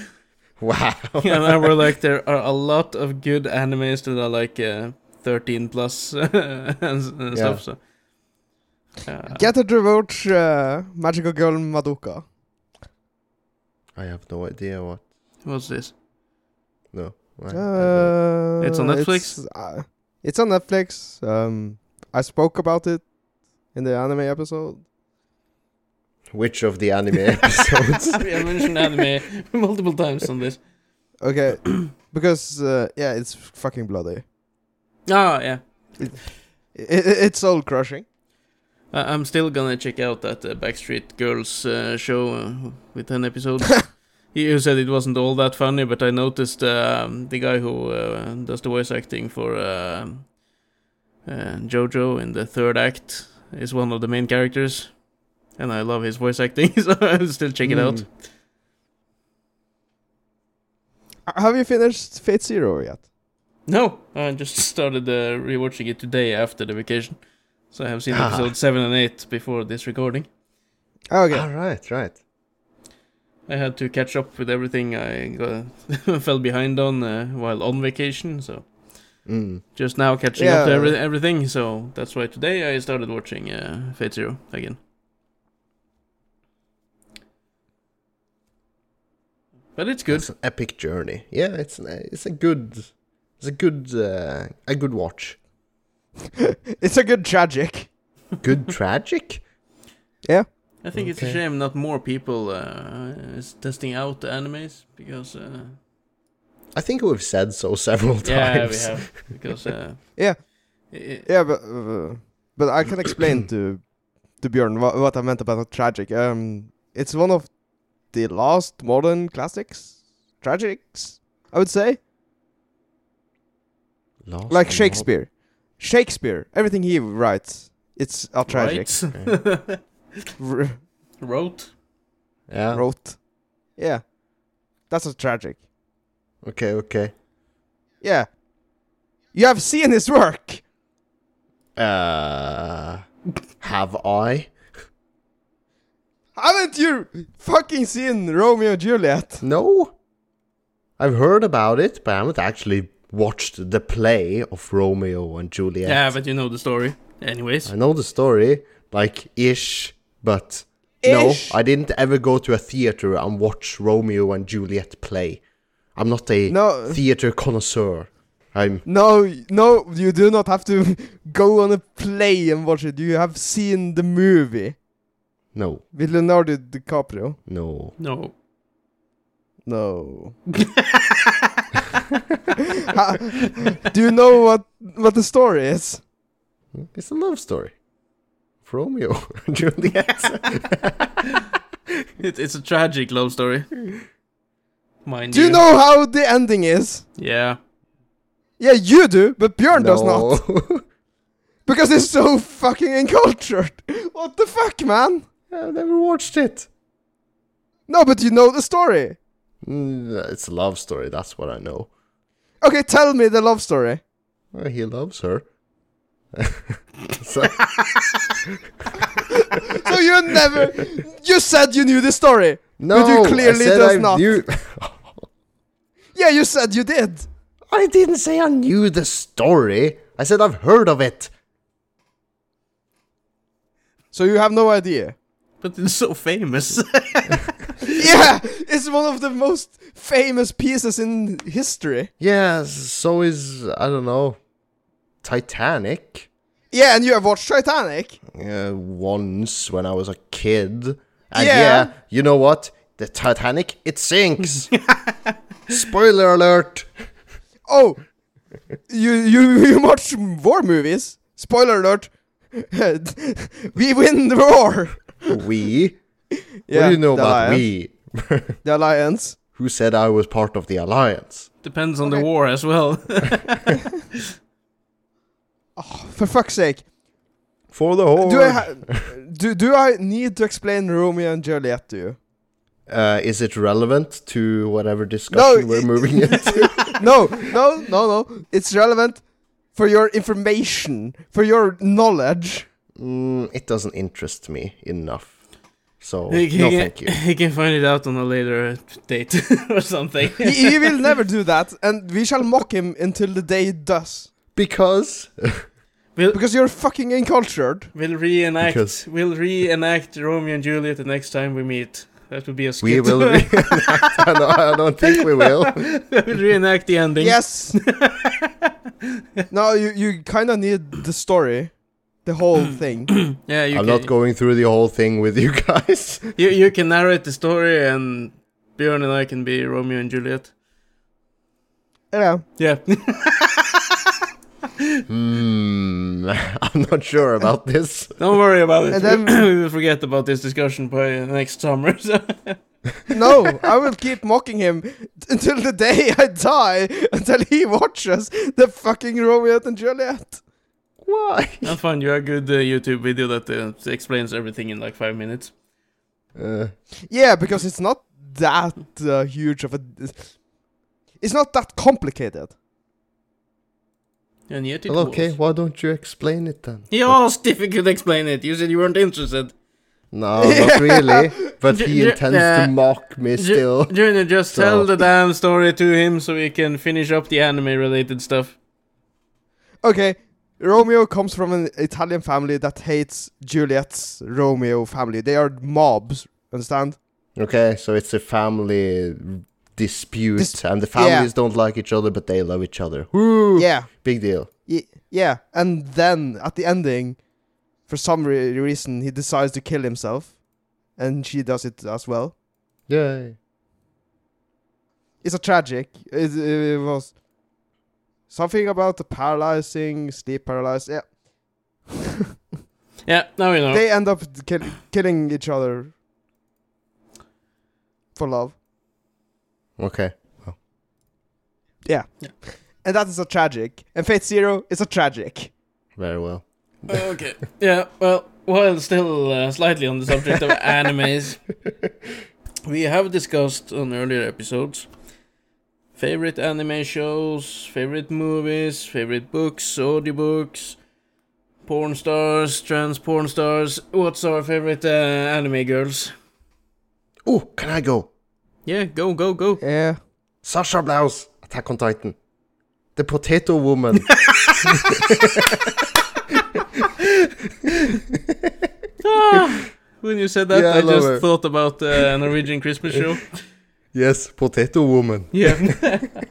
Wow. and I were like, there are a lot of good animes that are like uh, 13 plus *laughs* and, and stuff. So, uh, Get her to uh, Magical Girl Madoka. I have no idea what. what's this? No. I- I Uh, It's on Netflix? It's, uh, it's on Netflix. Um, I spoke about it in the anime episode. Which of the anime *laughs* episodes? *laughs* we have mentioned anime multiple times on this. Okay, *clears throat* because uh, yeah, it's fucking bloody. Ah, yeah. It, it's soul crushing. I- I'm still gonna check out that uh, Backstreet Girls uh, show uh, with 10 episodes. *laughs* you said it wasn't all that funny, but I noticed um, the guy who uh, does the voice acting for uh, uh, JoJo in the third act is one of the main characters. And I love his voice acting, *laughs* so I'll still check it out. Mm. Uh, Have you finished Fate Zero yet? No, I just started uh, rewatching it today after the vacation. So I have seen Ah. episode 7 and 8 before this recording. Oh, okay. All right, right. I had to catch up with everything I got, *laughs* fell behind on uh, while on vacation, so Mm. just now catching up to every, everything. So that's why today I started watching uh, Fate Zero again. But it's good. It's an epic journey. Yeah, it's an, it's a good it's a good uh, a good watch. *laughs* it's a good tragic. Good tragic. Yeah. I think it's a shame not more people uh, is testing out the animes because uh, I think we've said so several times. *laughs* yeah we have because uh, *laughs* Yeah. i- Yeah, but uh, but I can explain to to Bjørn what, what I meant about the tragic. Um, it's one of the last modern classics, tragics, I would say, Lost like and Shakespeare. Shakespeare, everything he writes, it's a tragic. right? *laughs* R- wrote. Yeah. wrote, yeah, that's a tragic. Okay. Okay. Yeah, you have seen his work. Uh, have I? Haven't you fucking seen Romeo and Juliet? No. I've heard about it, but I haven't actually watched the play of Romeo and Juliet. Yeah, but you know the story. Anyways. I know the story, like ish, but Ish? no, I didn't ever go to a theater and watch Romeo and Juliet play. I'm not a No. theater connoisseur. I'm No, no, you do not have to *laughs* go on a play and watch it. You have seen the movie no, with Leonardo DiCaprio. no. No. No. *laughs* Ha- do you know what what the story is? It's a love story. Romeo and *laughs* Juliet. It, it's a tragic love story. Mind Do you know how the ending is? Yeah. Yeah, you do, but Bjørn does not. No. *laughs* Because it's so fucking uncultured. What the fuck, man? I've never watched it. No, but you know the story. Mm, It's a love story. That's what I know. Okay, tell me the love story. Well, he loves her. *laughs* So, *laughs* So you never. You said you knew the story. no, you clearly I said does I not. Knew, *laughs* Yeah, you said you did. I didn't say I knew the story. I said I've heard of it. So you have no idea. But it's so famous. *laughs* yeah, it's one of the most famous pieces in history. Yeah, so is I don't know, Titanic. Yeah, and you have watched Titanic. Uh, once when I was a kid. And Yeah. yeah. you know what? The Titanic, it sinks. *laughs* Spoiler alert. Oh, you you you watch war movies? Spoiler alert. *laughs* we win the war. We? Yeah, what do you know about alliance. we? *laughs* The alliance. Who said I was part of the alliance? Depends on the war as well. *laughs* For fuck's sake. For the whole. Do I ha- *laughs* do do I need to explain Romeo and Juliet to you? uh, is it relevant to whatever discussion we're it- moving into? No, no, no, no. It's relevant for your information, for your knowledge. mm, it doesn't interest me enough. So he, he no, can, thank you. *laughs* he can find it out on a later date *laughs* or something. he, he will *laughs* never do that, and we shall mock him until the day he does. Because we'll, Because you're fucking uncultured. we'll reenact. Because- We'll reenact Romeo and Juliet the next time we meet. That would be a skit. we will. Re- I, don't, I don't think we will. we'll reenact the ending. Yes. no, you you kind of need the story, the whole thing. *clears throat* Yeah, you I'm can, not going through the whole thing with you *laughs* guys. You you can narrate the story, and Bjørn and I can be Romeo and Juliet. Yeah. Yeah. *laughs* Hmm. *laughs* I'm not sure about this. Don't worry about it. Then- *clears throat* we will forget about this discussion by next summer. So. No, I will keep mocking him until the day I die, until he watches the fucking Romeo and Juliet. Why? I'll find you a good uh, YouTube video that uh, explains everything in like five minutes. Uh, Yeah, because it's not that uh, huge of a. It's not that complicated. And yet it well, okay. was. Why don't you explain it then? He asked if he could explain it. You said you weren't interested. No, not really. But *laughs* J- he j- intends uh, to mock me Ju- still. Junior, just So- tell the damn story to him so we can finish up the anime-related stuff. Okay, Romeo comes from an Italian family that hates Juliet's Romeo family. They are mobs, understand? Okay, so it's a family dispute, Dis- and the families don't like each other, but they love each other. Woo! Yeah. Big deal. Y- yeah, and then at the ending, for some re- reason, he decides to kill himself, and she does it as well. Yay. It's a tragic. It, it was something about the paralyzing, sleep paralyzed. Yeah, Yeah, now we know. they end up kill- killing each other for love, Okay. Yeah. And that is a tragic. And Fate Zero is a tragic. Very well. okay. Yeah, well, while still uh, slightly on the subject of *laughs* animes, we have discussed on earlier episodes favorite anime shows, favorite movies, favorite books, audiobooks, porn stars, trans porn stars. What's our favorite uh, anime girls? Oh, can I go? Yeah, go, go, go. Yeah. Sasha Blouse, Attack on Titan. The Potato Woman. *laughs* Ah, when you said that, Yeah, I I, just her. thought about uh, a Norwegian Christmas show. *laughs* yes, Potato Woman. Yeah,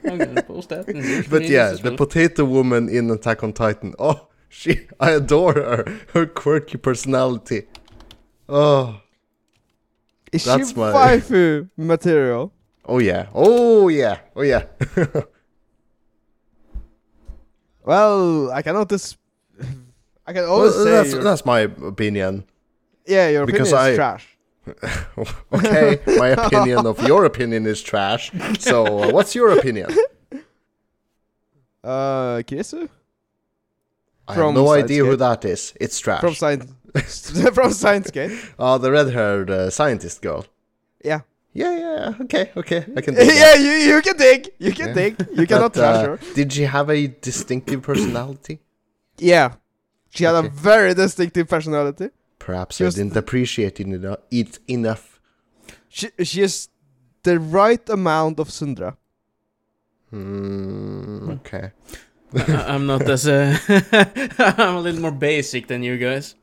I'm gonna post that. But yeah, the well. Potato Woman in Attack on Titan. Oh, she, I adore her. Her quirky personality. Oh, Is That's she my- waifu material? oh yeah, oh yeah, oh yeah. *laughs* Well, I cannot dis. I can Well, always say that's that's my opinion. yeah, your because opinion I- is trash. *laughs* okay, my opinion of your opinion is trash. So, uh, what's your opinion? Uh, Kurisu I have no Science idea who that is. It's trash. from science *laughs* from Steins;Gate. Oh, the red-haired uh, scientist girl. Yeah. Yeah, yeah, okay, okay, I can. *laughs* dig that. yeah, you you can dig. You can Yeah. dig. You cannot But, trash uh, her. Did she have a distinctive personality? Yeah. She had Okay. a very distinctive personality. Perhaps Just- I didn't appreciate it eno- it enough. She she is the right amount of tsundere. Hmm, okay. I- I'm not as uh, *laughs* I'm a little more basic than you guys.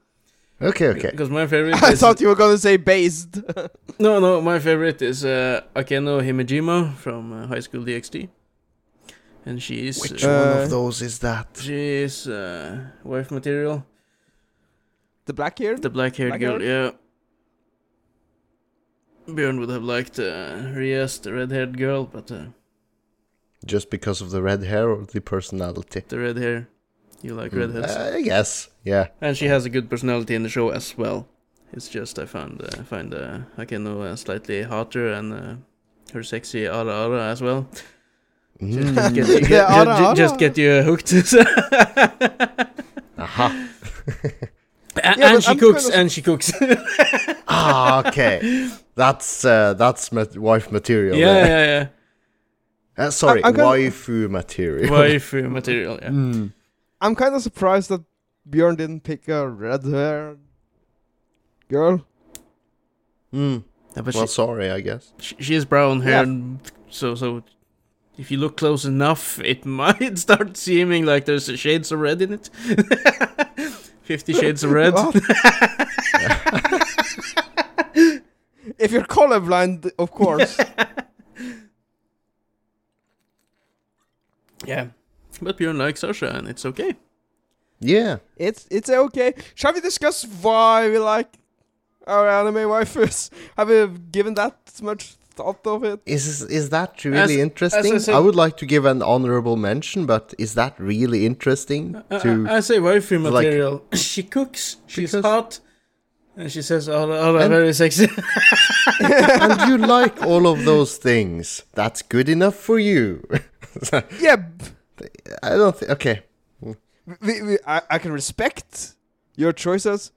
Okay, okay. Because my favorite *laughs* I is thought you were gonna say based. *laughs* no, no. My favorite is uh, Akeno Himejima from uh, High School DxD, and she is Which uh, one Uh, of those is that? she is uh, wife material. The black hair. The black haired girl, hair? yeah. Bjørn would have liked uh, Rias, the red haired girl, but uh, Just because of the red hair or the personality? the red hair. You like Hmm, redheads. I guess. Yeah. and she has a good personality in the show as well. It's just I find uh, find uh, Akeno uh, slightly hotter and uh, her sexy ara ara as well. Just, Mm. just get, you, Yeah, get, *laughs* ara ju- ju- ara. just get you hooked. *laughs* Aha. *laughs* and Yeah, but she I'm cooks, kinda- and she cooks. *laughs* ah, okay. That's uh, that's mat- wife material. yeah, there. yeah, yeah. Uh, sorry, I- I'm waifu material. Waifu *laughs* material. Yeah. Mm. I'm kind of surprised that Bjørn didn't pick a red hair girl. Mm. Yeah, Well, she, sorry, I guess. she, she is brown hair, Yeah. and so so. If you look close enough, it *laughs* might start seeming like there's shades of red in it. Fifty Shades of Red. *laughs* If you're colorblind, of course. *laughs* Yeah. But Bjørn likes Sasha, and it's okay. Yeah. it's it's okay. Shall we discuss why we like our anime waifus? Have we given that much thought of it? Is is that really As- interesting? as I said- I would like to give an honorable mention, but is that really interesting? Uh, uh, to I, I say waifu like- material. *coughs* she cooks. She's Because- hot. And she says all, all are And- very sexy. *laughs* and you *laughs* like all of those things. That's good enough for you. *laughs* Yeah, I don't think. Okay. we, we, I, I can respect your choices,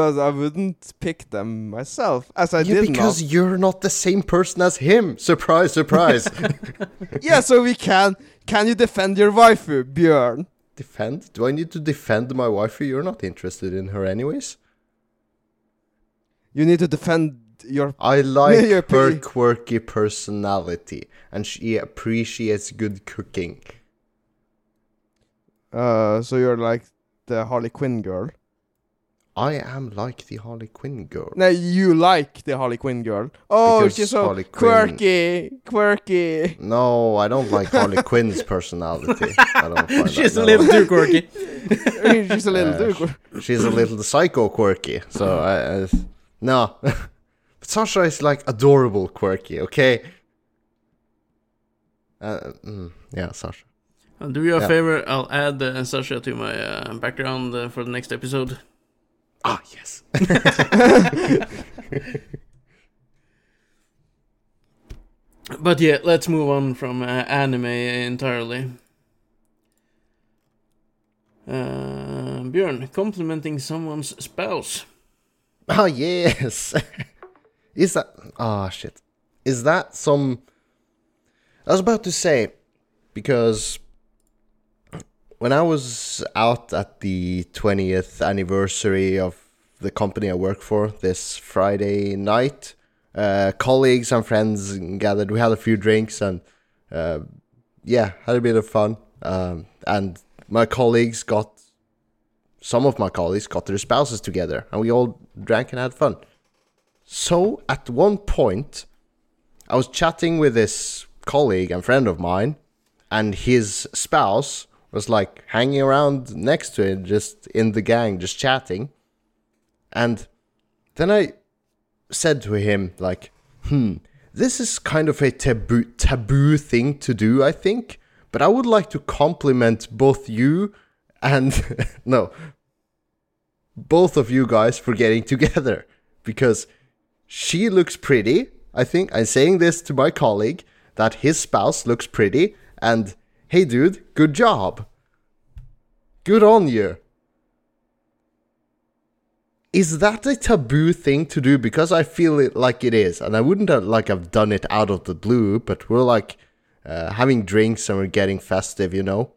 but I wouldn't pick them myself, as I Yeah, did because not. you're not the same person as him. Surprise, surprise. *laughs* *laughs* Yeah, so we can. Can you defend your waifu, Bjørn? defend? Do I need to defend my wife? You're not interested in her, anyways. You need to defend your. I *laughs* like You're her pretty- quirky personality, and she appreciates good cooking. Uh, so you're like the Harley Quinn girl. I am like the Harley Quinn girl. No, you like the Harley Quinn girl. Oh, Because she's so Harley Quinn- quirky, quirky. No, I don't like Harley *laughs* Quinn's personality. I don't find *laughs* She's that a little too quirky. *laughs* she's a little Uh, too quirky. She's a little psycho quirky. So I, I no, but Sasha is like adorable quirky. Okay. Uh, mm, yeah, Sasha. I'll do you a Yeah. favor. I'll add uh, Sasha to my uh, background uh, for the next episode. Ah, yes. *laughs* But yeah, let's move on from uh, anime entirely. Uh, Bjørn, complimenting someone's spouse. Ah, yes. *laughs* Is that? Ah, shit. Is that some? I was about to say because when I was out at the 20th anniversary of the company I work for this Friday night, uh, colleagues and friends gathered. We had a few drinks and uh, yeah, had a bit of fun. Um, and my colleagues got some of my colleagues got their spouses together, and we all drank and had fun. So at one point, I was chatting with this colleague and friend of mine, and his spouse was like hanging around next to him, just in the gang, just chatting. And then I said to him, like, hmm, this is kind of a taboo taboo thing to do, I think. But I would like to compliment both you and *laughs* no, both of you guys for getting together because she looks pretty. I think I'm saying this to my colleague that his spouse looks pretty, and hey, dude, good job. Good on you. Is that a taboo thing to do? Because I feel it like it is, and I wouldn't have like have done it out of the blue. But we're like uh, having drinks and we're getting festive, you know.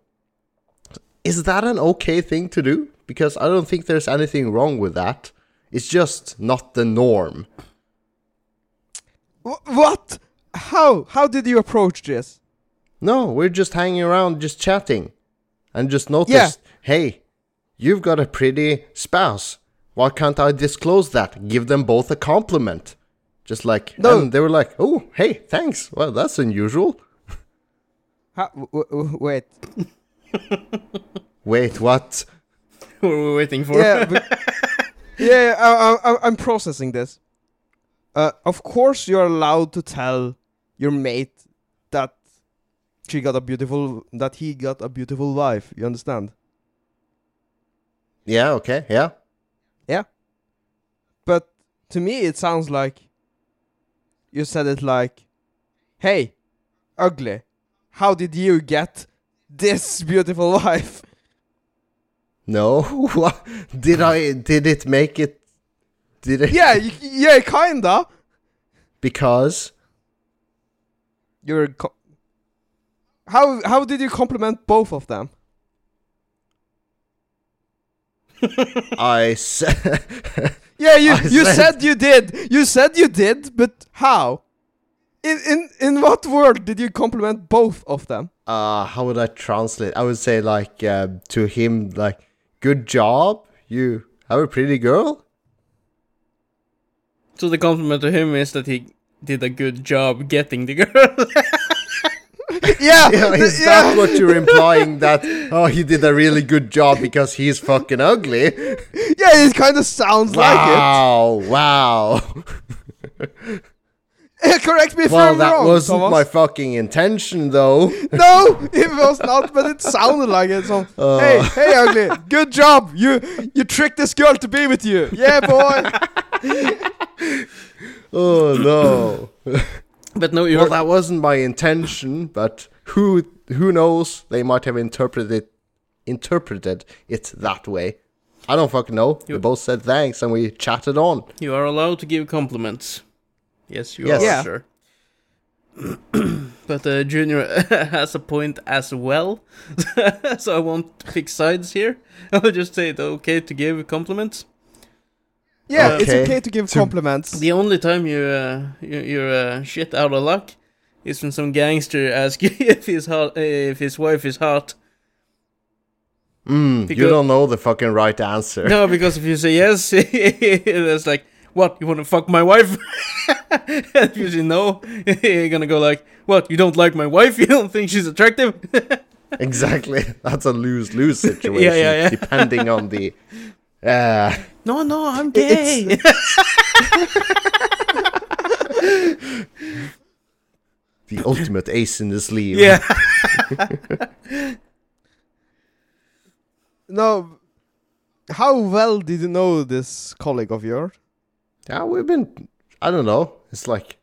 is that an okay thing to do? Because I don't think there's anything wrong with that. It's just not the norm. What? How? How did you approach this? No, we're just hanging around, just chatting, and just noticed, hey, you've got a pretty spouse. Why can't I disclose that? Give them both a compliment. Just like, No. and they were like, oh, hey, thanks. Well, that's unusual. How, w- w- wait. *laughs* Wait, what? *laughs* what were we waiting for? Yeah, but, *laughs* yeah. I, I, I'm processing this. Uh, of course, you're allowed to tell your mate that she got a beautiful, that he got a beautiful wife. You understand? Yeah, okay, yeah. Yeah. But to me, it sounds like you said it like, "Hey, ugly, how did you get this beautiful *laughs* wife?" No. *laughs* Did I, did it make it, did it? yeah, yeah, kinda. Because, You're co- how how did you compliment both of them? *laughs* I said, *laughs* Yeah, you I you said- said you did. You said you did, but how? In in in what word did you compliment both of them? uh, how would I translate? I would say like, uh, to him, like, good job, you have a pretty girl. So the compliment to him is that he did a good job getting the girl. *laughs* *laughs* Yeah, is yeah. that what you're *laughs* implying? That oh, he did a really good job because he's fucking ugly. yeah, it kind of sounds like it. Wow, wow. *laughs* Correct me if Well, I'm wrong. Well, that wasn't Thomas. my fucking intention, though. No, it was not, but it sounded like it. So, Uh. hey, hey, ugly, good job. You you tricked this girl to be with you. Yeah, boy. Oh no. But no, you're well, that wasn't my intention, but who who knows? They might have interpreted it, interpreted it that way. I don't fucking know. We both said thanks and we chatted on. you are allowed to give compliments. Yes, you Yes. are, Yeah. sir. *clears throat* but uh, Junior *laughs* has a point as well, *laughs* so I won't pick sides here. *laughs* I'll just say it's okay to give compliments. Yeah, it's Okay. okay to give To- compliments. The only time you uh, you, you're uh, shit out of luck is when some gangster asks you *laughs* if his hot, if his wife is hot. Mm, you don't know the fucking right answer. No, because if you say yes, *laughs* it's like, what? You want to fuck my wife? *laughs* if you say no, you're gonna go like, what? You don't like my wife? You don't think she's attractive? Exactly. That's a lose lose situation. Yeah, yeah, yeah. Depending on the. Uh, no, no, I'm gay. *laughs* the ultimate ace in the sleeve. yeah. *laughs* No, how well did you know this colleague of yours? Yeah, we've been. I don't know. It's like.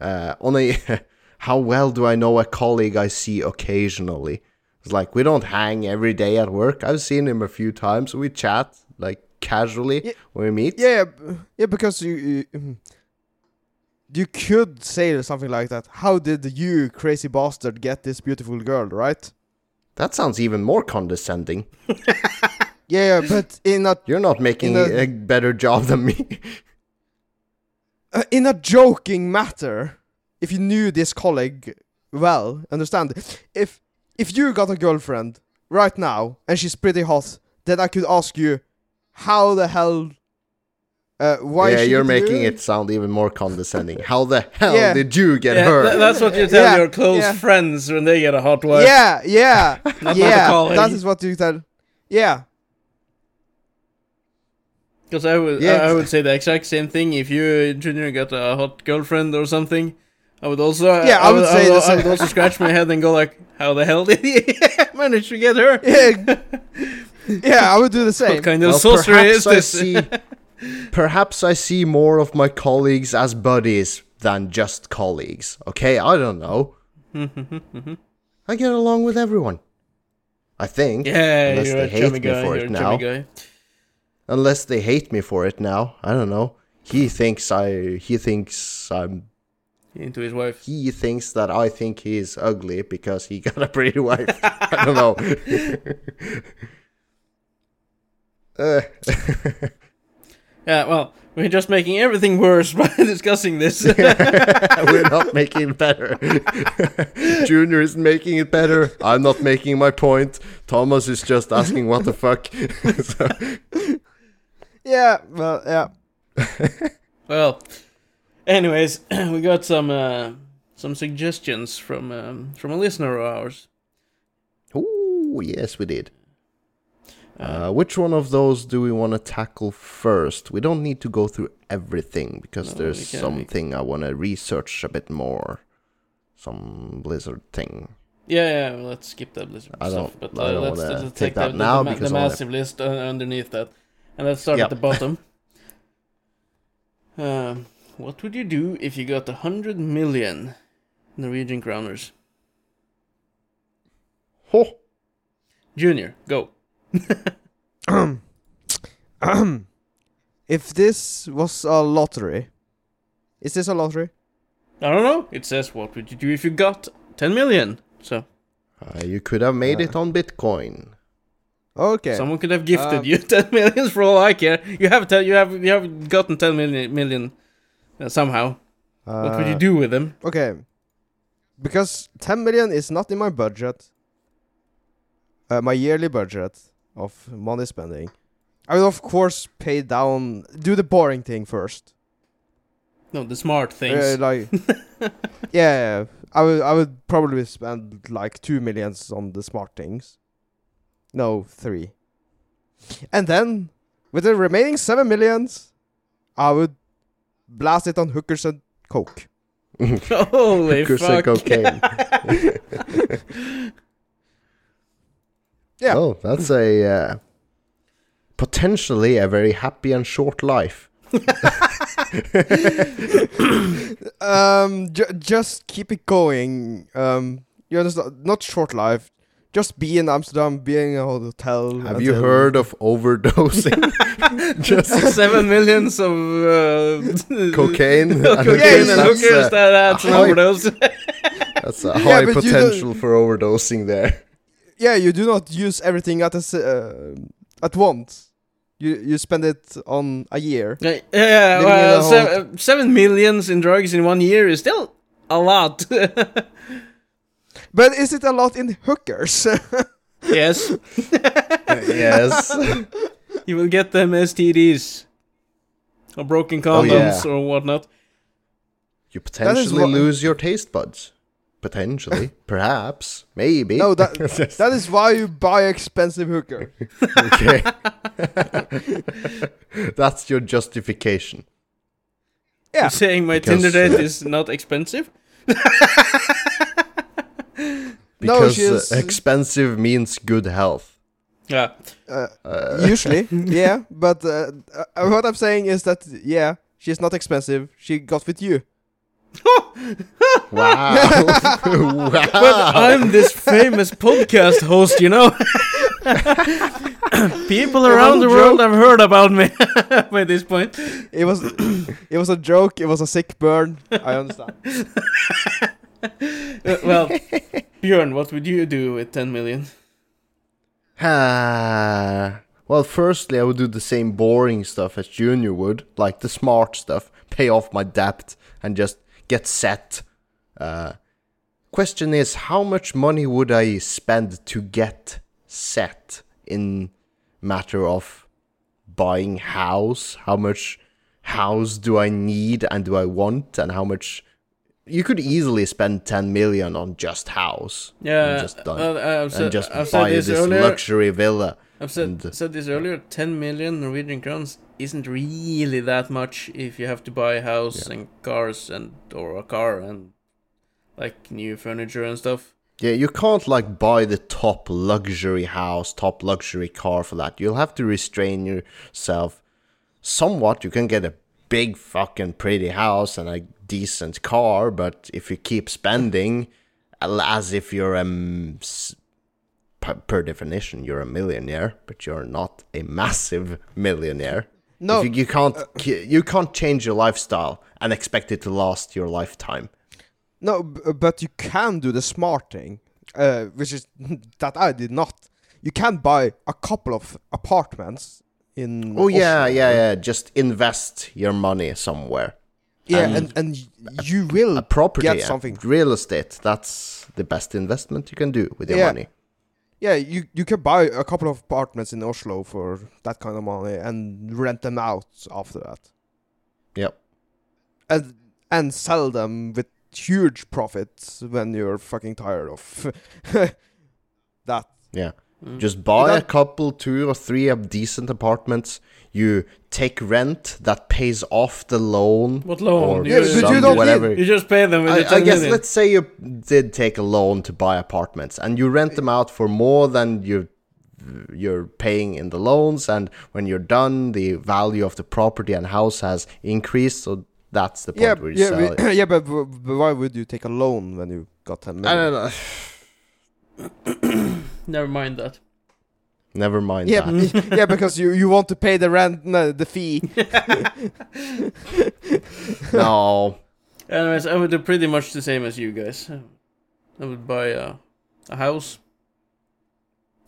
Uh, only. *laughs* how well do I know a colleague I see occasionally? It's like we don't hang every day at work. I've seen him a few times. We chat like casually Yeah. when we meet. Yeah, yeah, because you, you mm, you could say something like that. How did you, crazy bastard, get this beautiful girl? Right? That sounds even more condescending. *laughs* Yeah, but in a You're not making a- a better job than me. uh, in a joking matter, if you knew this colleague well, understand? If if you got a girlfriend right now and she's pretty hot, then I could ask you, how the hell? Uh, why? yeah, you're making you? it sound even more condescending. How the *laughs* hell Yeah. did you get Yeah, her? tha- that's what you tell Yeah, your close yeah. friends when they get a hot wife. Yeah, yeah, *laughs* Not not a yeah. colleague. That is what you tell. Yeah, Because I would, Yeah, I, I would say the exact same thing. If you, Junior, got a hot girlfriend or something, I would also, Yeah, I would say I the would, I would also scratch my head and go like, "How the hell did he *laughs* manage to get her? yeah, *laughs* yeah. I would do the same. What kind of Well, sorcery is perhaps I this?" see, *laughs* perhaps I see more of my colleagues as buddies than just colleagues. Okay, I don't know. *laughs* I get along with everyone. I think. yeah, Unless you're they a hate me guy. for it now. chummy. Unless they hate me for it now. I don't know. He thinks I. He thinks I'm into his wife. He thinks that I think he's ugly because he got a pretty wife. I don't know. Uh, *laughs* Yeah, well, we're just making everything worse *laughs* by discussing this. *laughs* we're not making it better. Junior is making it better. I'm not making my point. Thomas is just asking what the fuck. So- Yeah, well, yeah. well, anyways, *clears throat* we got some uh, some suggestions from um, from a listener of ours. Oh yes, we did. Uh, which one of those do we want to tackle first? We don't need to go through everything because No, there's something I want to research a bit more. Some Blizzard thing. Yeah, yeah, well, let's skip that list I stuff. But I uh, don't let's, let's take take that the, now the, because the I massive list uh, underneath that, and let's start Yep. at the bottom. *laughs* um, what would you do if you got a hundred million Norwegian kroners? Ho! Junior, go. *clears throat* if this was a lottery, is this a lottery? I don't know. It says what would you do if you got ten million. So Uh, you could have made it on Bitcoin. Okay. someone could have gifted Um, you *laughs* ten millions for all I care. You have ten. You have you have gotten ten million million uh, somehow. what would you Uh, do with them? Okay. Because 10 million is not in my budget. Uh, my yearly budget of money spending. I will of course pay down do the boring thing first. No, the smart things. Uh, like *laughs* yeah, I would I would probably spend like 2 millions on the smart things. No, 3. And then with the remaining 7 millions I would blast it on hookers and coke. *laughs* Holy Hookers and fuck! cocaine. *laughs* Yeah. Oh, that's a uh, potentially a very happy and short life. *laughs* um ju- just keep it going um you understand not short life just be in amsterdam be in a hotel Have you heard of overdosing? *laughs* Just *laughs* Seven millions of uh, cocaine. and cocaine hookers, and that's, hookers. uh, that, that's an overdose. That's a high but you potential for overdosing there. Yeah you do not use everything at a s- uh, at once you you spend it on a year yeah, yeah well, a seven, seven millions in drugs in one year is still a lot. but is it a lot in hookers *laughs* yes, *laughs* yes. you will get them STDs or broken Oh, condoms yeah. or whatnot. You potentially lose your taste buds. Potentially. *laughs* Perhaps. Maybe. no that *laughs* that is why you buy expensive hooker *laughs* okay. That's your justification. yeah You're saying my Because- Tinder date is not expensive? No, Because she is- uh, expensive means good health. Yeah. uh, Uh, Usually, yeah. But uh, uh, what I'm saying is that yeah, she's not expensive. She got with you. Wow. *laughs* But. I'm this famous podcast host, you know. *laughs* People around the world have heard about me *laughs* by this point. It was, *clears throat* it was a joke. It was a sick burn. I understand. Uh, well, Bjørn, what would you do with 10 million? Ah. *sighs* well, firstly, I would do the same boring stuff as Junior would, like the smart stuff, pay off my debt, and just get set. Uh, question is, how much money would I spend to get set in matter of buying house? How much house do I need and do I want, and how much? You could easily spend 10 million on just house. Yeah, and just done. uh, I've and said, just I've said buy this this earlier. luxury villa. I've said, and- uh, said this earlier. 10 million Norwegian crowns isn't really that much if you have to buy a house and cars and or a car and like new furniture and stuff. Yeah, you can't like buy the top luxury house, top luxury car for that. You'll have to restrain yourself somewhat. You can get a big fucking pretty house and a decent car, but if you keep spending as if you're a m- s- per, definition you're a millionaire, but you're not a massive millionaire. No, If you, you can't you can't change your lifestyle and expect it to last your lifetime. No, but you can do the smart thing, uh, which is *laughs* that I did not. You can buy a couple of apartments in. Oh yeah, Oslo. yeah, yeah. Just invest your money somewhere. yeah, And- and and you will A property, get something. real estate. That's the best investment you can do with your Yeah. money. Yeah, you you can buy a couple of apartments in Oslo for that kind of money and rent them out after that, Yep. and and sell them with huge profits when you're fucking tired of *laughs* that. Yeah. Mm. Just buy a couple, two or three of decent apartments. You take rent that pays off the loan. What loan? Or You, Yeah, but you don't whatever. you just pay them I, I guess million. let's say you did take a loan to buy apartments and you rent them out for more than you you're paying in the loans and when you're done the value of the property and house has increased so that's the point Yeah, where you yeah, sell but, it. *coughs* yeah, but, but why would you take a loan when you got ten I don't know. *coughs* Never mind that. Never mind Yeah, that. b- *laughs* yeah, because you you want to pay the rent, no, the fee. *laughs* no. Anyways, I would do pretty much the same as you guys. I would buy a, a house.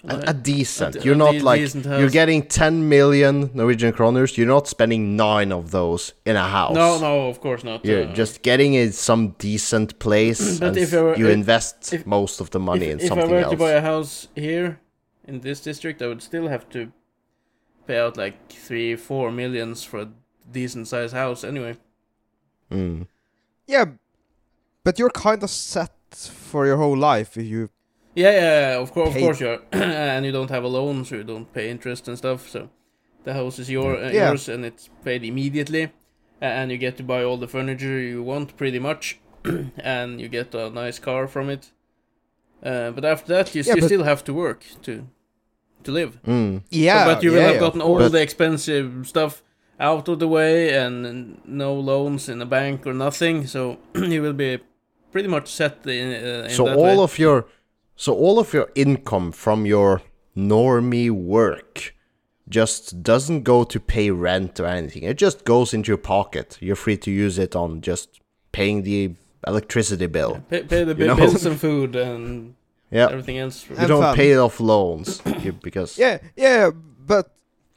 A, a decent. A- you're not de- like you're getting 10 million Norwegian kroners. You're not spending 9 of those in a house. No, no, of course not. You're uh, just getting in some decent place *clears throat* But and if were- you if- invest if- most of the money if, in something else. if I were else. to buy a house here in this district, I would still have to pay out like three, four millions for a decent sized house anyway. Mm. Yeah, but you're kind of set for your whole life if you. Yeah, yeah, yeah, of course, of course you are, *clears throat* and you don't have a loan, so you don't pay interest and stuff. So the house is your uh, Yeah. yours, and it's paid immediately, and you get to buy all the furniture you want, pretty much, *clears throat* and you get a nice car from it. Uh, but after that, you, Yeah, you but- still have to work to to live. Mm. Yeah, but you will yeah, have yeah, gotten all course. the expensive stuff out of the way and no loans in the bank or nothing, so *clears throat* you will be pretty much set in, uh, in So that all way. of your so all of your income from your normie work just doesn't go to pay rent or anything. It just goes into your pocket. You're free to use it on just paying the electricity bill. pay, pay the you know? bills *laughs* and food and Yeah. everything else. You And don't fun. pay off loans *coughs* because Yeah, yeah, but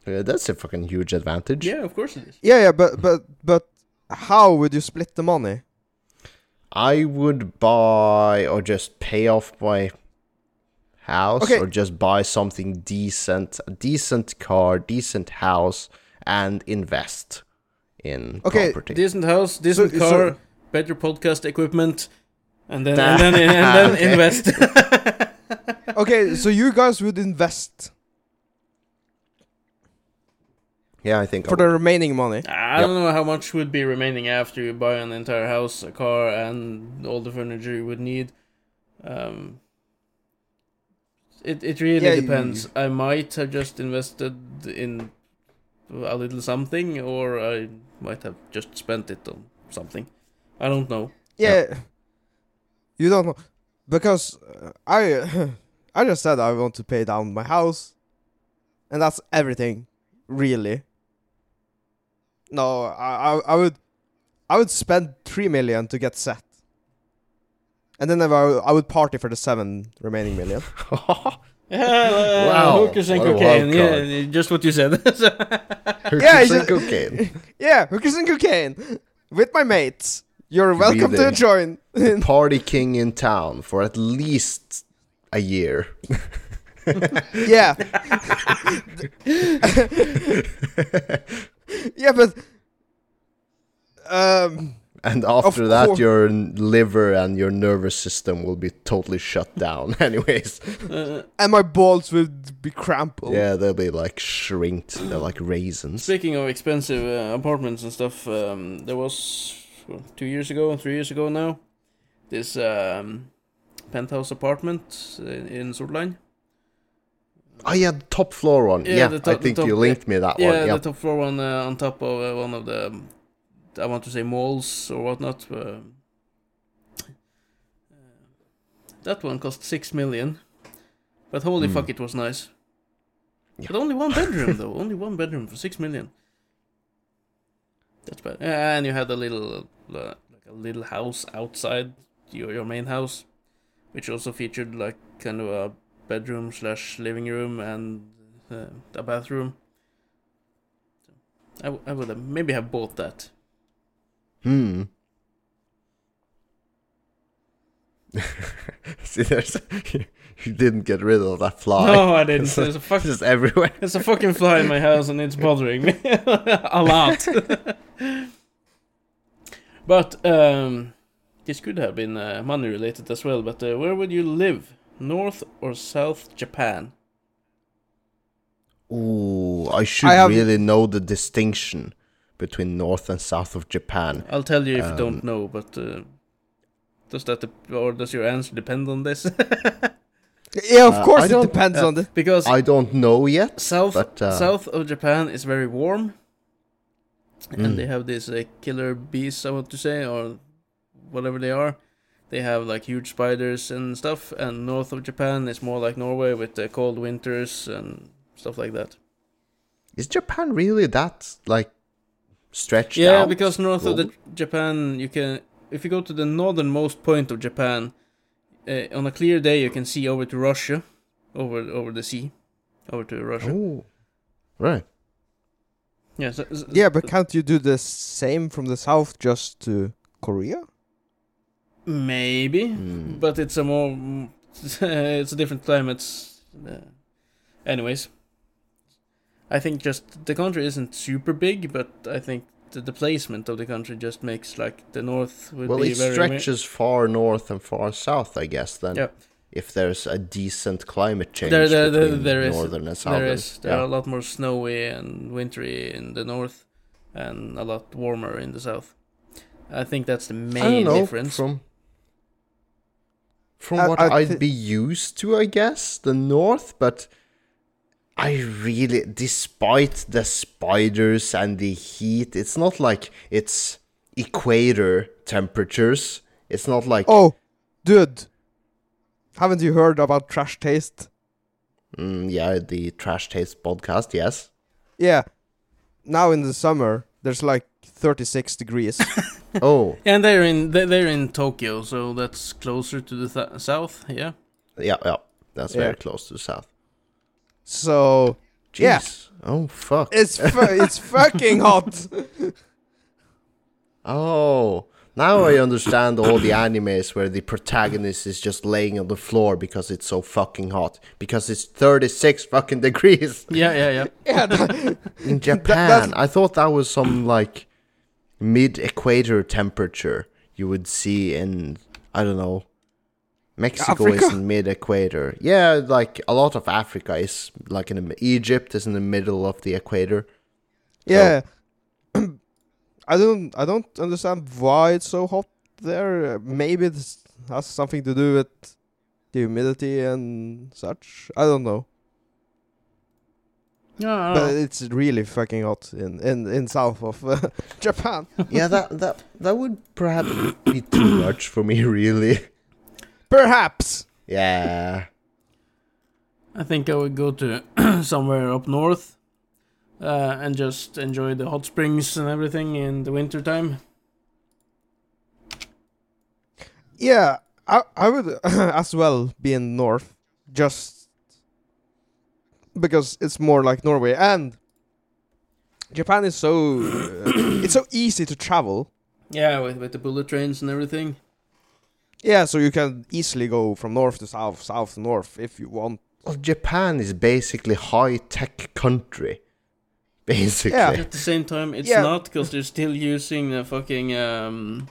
uh, that's a fucking huge advantage. Yeah, of course it is. yeah, yeah, but but but how would you split the money? I would buy or just pay off my house Okay. or just buy something decent, a decent car, decent house, and invest in Okay, property. Decent house, decent So- car, so- better podcast equipment, and then and then, and then *laughs* Okay. invest. *laughs* Okay, so you guys would invest yeah, I think. I for the remaining money. I don't know how much would be remaining after you buy an entire house, a car, and all the furniture you would need. Um, it it really Yeah, you- depends. I might have just invested in a little something, or I might have just spent it on something. I don't know. Yeah, you don't know because uh, I *laughs* I just said I want to pay down my house, and that's everything, really. No, I I, I would I would spend three million to get set, and then I would, I would party for the seven remaining million. *laughs* *laughs* Yeah, uh, Wow, hookers and what cocaine. wild Yeah, card. just what you said. *laughs* Hookers Yeah, and you- cocaine. yeah, hookers and cocaine with my mates. You're welcome the- to join. Party king in town for at least a year. yeah. yeah, but um And after Of that, course. your liver and your nervous system will be totally shut down. *laughs* Anyways, Uh, *laughs* and my balls would be crumpled. yeah, they'll be like shrinked. They're like raisins. Speaking of expensive uh, apartments and stuff, um, there was well, two years ago, three years ago now, this um, penthouse apartment in, in Solheim. Oh yeah, the top floor one. Yeah, Yeah, the I top- the think top- you linked me that yeah, one. Yeah. the top floor one uh, on top of uh, one of the, um, I want to say malls or whatnot. Uh, that one cost six million, but holy Hmm. fuck, it was nice. Yeah. But only one bedroom though, *laughs* only one bedroom for six million. That's bad. And you had a little, uh, like a little house outside your your main house, which also featured like kind of a bedroom slash living room and uh, a bathroom. So I, w- I would have maybe have bought that. Hmm. *laughs* See, there's *laughs* you didn't get rid of that fly. No, I didn't. There's a fuck, It's just everywhere. *laughs* there's a fucking fly in my house and it's bothering me a lot. but um, this could have been uh, money related as well. But uh, where would you live, North or South Japan? Ooh, I should I have- really know the distinction between north and south of Japan. I'll tell you if you Um, don't know. But uh, does that dep- or does your answer depend on this? *laughs* Yeah, of Uh, course I it depends uh, on the. because I don't know yet. south but, uh, south of Japan is very warm, Mm. and they have these uh, killer bees. I want to say, or whatever they are. They have like huge spiders and stuff. And north of Japan is more like Norway with the cold winters and stuff like that. Is Japan really that like stretched yeah, out? because north of the? Japan, you can if you go to the northernmost point of Japan, uh, on a clear day you can see over to Russia, over over the sea, over to Russia. Oh, right. Yeah, so, so- Yeah, but can't you do the same from the south just to Korea? maybe, Hmm. but it's a more *laughs* it's a different climates. Uh, anyways, I think just the country isn't super big, but I think the, the placement of the country just makes like the north would Well, be it very stretches far north and far south, I guess. Then, Yeah. if there's a decent climate change There- there- there- between there is- northern and southern, There is. There yeah. are a lot more snowy and wintry in the north, and a lot warmer in the south. I think that's the I don't main know difference. from from I- what I I'd thi- be used to, I guess, the north, but I really, despite the spiders and the heat, it's not like it's equator temperatures. It's not like Oh, dude, haven't you heard about trash taste? mm, yeah, the trash taste podcast. Yes, Yeah, now in the summer there's like 36 degrees. *laughs* oh and they're in they- they're in Tokyo, so that's closer to the th- south. Yeah. yeah, yeah, that's Yeah. very close to the south. So Yeah. Oh fuck. it's fu- *laughs* it's fucking hot. Oh, now I understand all the animes where the protagonist is just laying on the floor because it's so fucking hot. Because it's 36 fucking degrees *laughs* Yeah, yeah, yeah. yeah, that- in *laughs* Japan. that's- I thought that was some like mid equator temperature you would see in, I don't know, Mexico is Africa? in mid equator. Yeah, like a lot of Africa is like in the, Egypt is in the middle of the equator. yeah. *clears throat* I don't I don't understand why it's so hot there. Uh, Maybe this has something to do with the humidity and such. I don't know. Yeah, But it's really fucking hot in in in south of uh, *laughs* Japan. yeah, that that that would perhaps be too much for me, *laughs* really. Perhaps. Yeah. I think I would go to *clears throat* somewhere up north, uh, and just enjoy the hot springs and everything in the winter time. Yeah, I I would *clears throat* as well be in north, just because it's more like Norway and Japan is so uh, it's so easy to travel. Yeah, with with the bullet trains and everything. Yeah, so you can easily go from north to south, south to north if you want. Well, Japan is basically high tech country. *laughs* Basically. Yeah. At the same time, it's Yeah. not because they're still using the fucking um.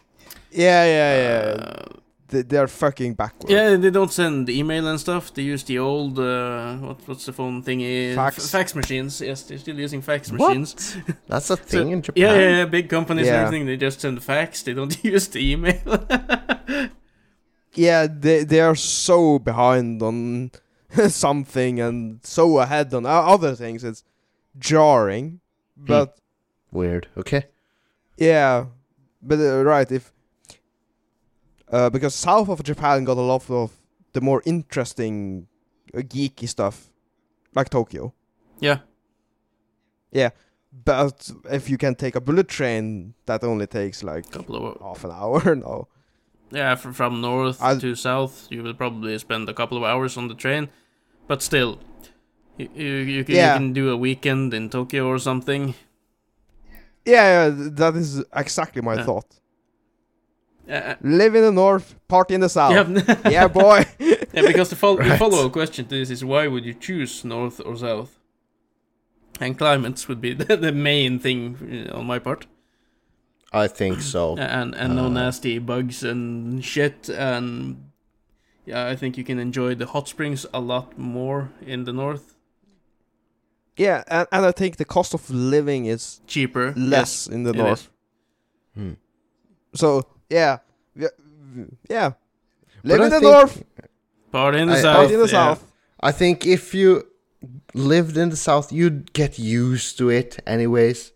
Yeah, yeah, yeah. uh, they, they're fucking backwards. yeah, they don't send email and stuff. They use the old uh, what what's the phone thingy? Fax. F- fax machines. Yes, they're still using fax What? machines. *laughs* That's a *laughs* So- thing in Japan. Yeah, yeah, yeah. Big companies and everything. They just send fax. They don't use the email. Yeah, they they are so behind on *laughs* something and so ahead on other things. It's jarring, but Weird. Okay. yeah, but uh, right if uh, because south of Japan got a lot of the more interesting uh, geeky stuff, like Tokyo. Yeah. Yeah. But if you can take a bullet train, that only takes like Couple of half an hour. *laughs* No, yeah, fr- from north I'll- to south, you will probably spend a couple of hours on the train, but still, you you, you, can, Yeah. you can do a weekend in Tokyo or something. Yeah, yeah, that is exactly my Yeah. thought. Uh, Live in the north, party in the south. yeah, *laughs* yeah, boy. *laughs* yeah, because the, fol- the *laughs* follow-up question to this is why would you choose north or south? And climates would be the, the main thing uh, on my part. I think so. and and no Uh. nasty bugs and shit and yeah i think you can enjoy the hot springs a lot more in the north yeah, and, and I think the cost of living is cheaper less in the north. Hmm. So yeah, yeah, yeah. But Live I in the think- north, part in the I- I- south party in the yeah. south. I think if you lived in the south, you'd get used to it anyways.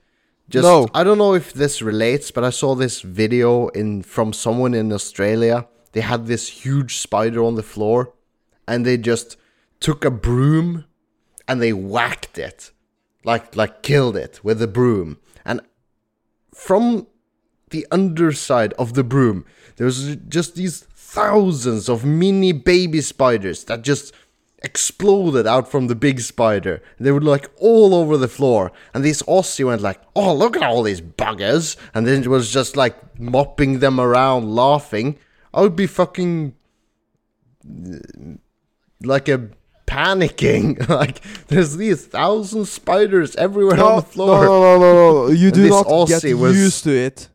Just No. I don't know if this relates, but I saw this video in from someone in Australia. They had this huge spider on the floor and they just took a broom and they whacked it. Like like killed it with a broom. And from the underside of the broom, there was just these thousands of mini baby spiders that just exploded out from the big spider. They were like all over the floor. And this Aussie went like, "Oh, look at all these buggers!" And then it was just like mopping them around, laughing. I would be fucking like a panicking. *laughs* like there's these thousand spiders everywhere on the floor. no, no, no, no, no. You do this not get was- used to it.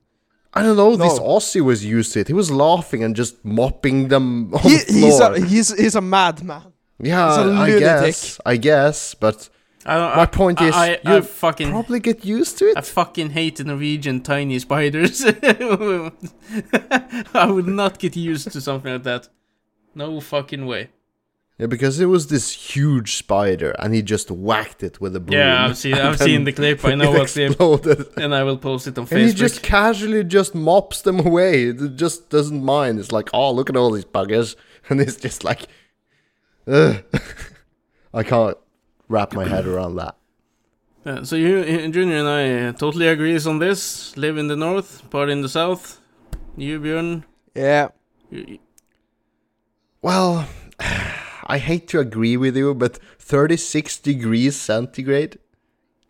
I don't know. This Aussie was used to it. He was laughing and just mopping them on He, the he's a he's he's a madman. Yeah, I guess. I guess, but I, don't- My point is, I, I, you I fucking probably get used to it. I fucking hate the Norwegian tiny spiders. *laughs* I would not get used to something like that. No fucking way. Yeah, because it was this huge spider, and he just whacked it with a broom. Yeah, I've seen *laughs* I've seen the clip. I *laughs* know what clip, and I will post it on And he just casually just mops them away. It just doesn't mind. It's like, oh, look at all these buggers, and it's just like, ugh. *laughs* I can't wrap my head around that. Uh, so you, Junior and I totally agrees on this. Live in the north, party in the south. You, Bjørn, Yeah. you, Well, *sighs* I hate to agree with you, but 36 degrees centigrade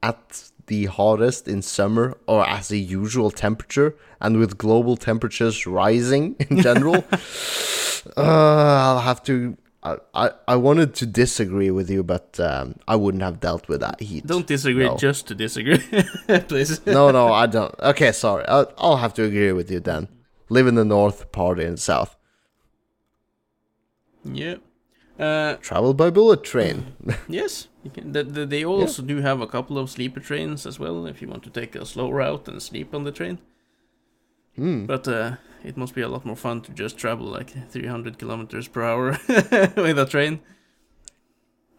at the hottest in summer or as a usual temperature, and with global temperatures rising in general, *laughs* uh, I'll have to. I, I, I wanted to disagree with you, but um, I wouldn't have dealt with that heat. don't disagree No. just to disagree, *laughs* please. no, no, I don't. Okay, sorry. I'll, I'll have to agree with you then. Live in the north, party in the south. Yeah. Uh, Travel by bullet train. *laughs* yes. You can, the, the, they also do have a couple of sleeper trains as well, if you want to take a slow route and sleep on the train. Hmm. But uh, it must be a lot more fun to just travel like 300 kilometers per hour *laughs* with a train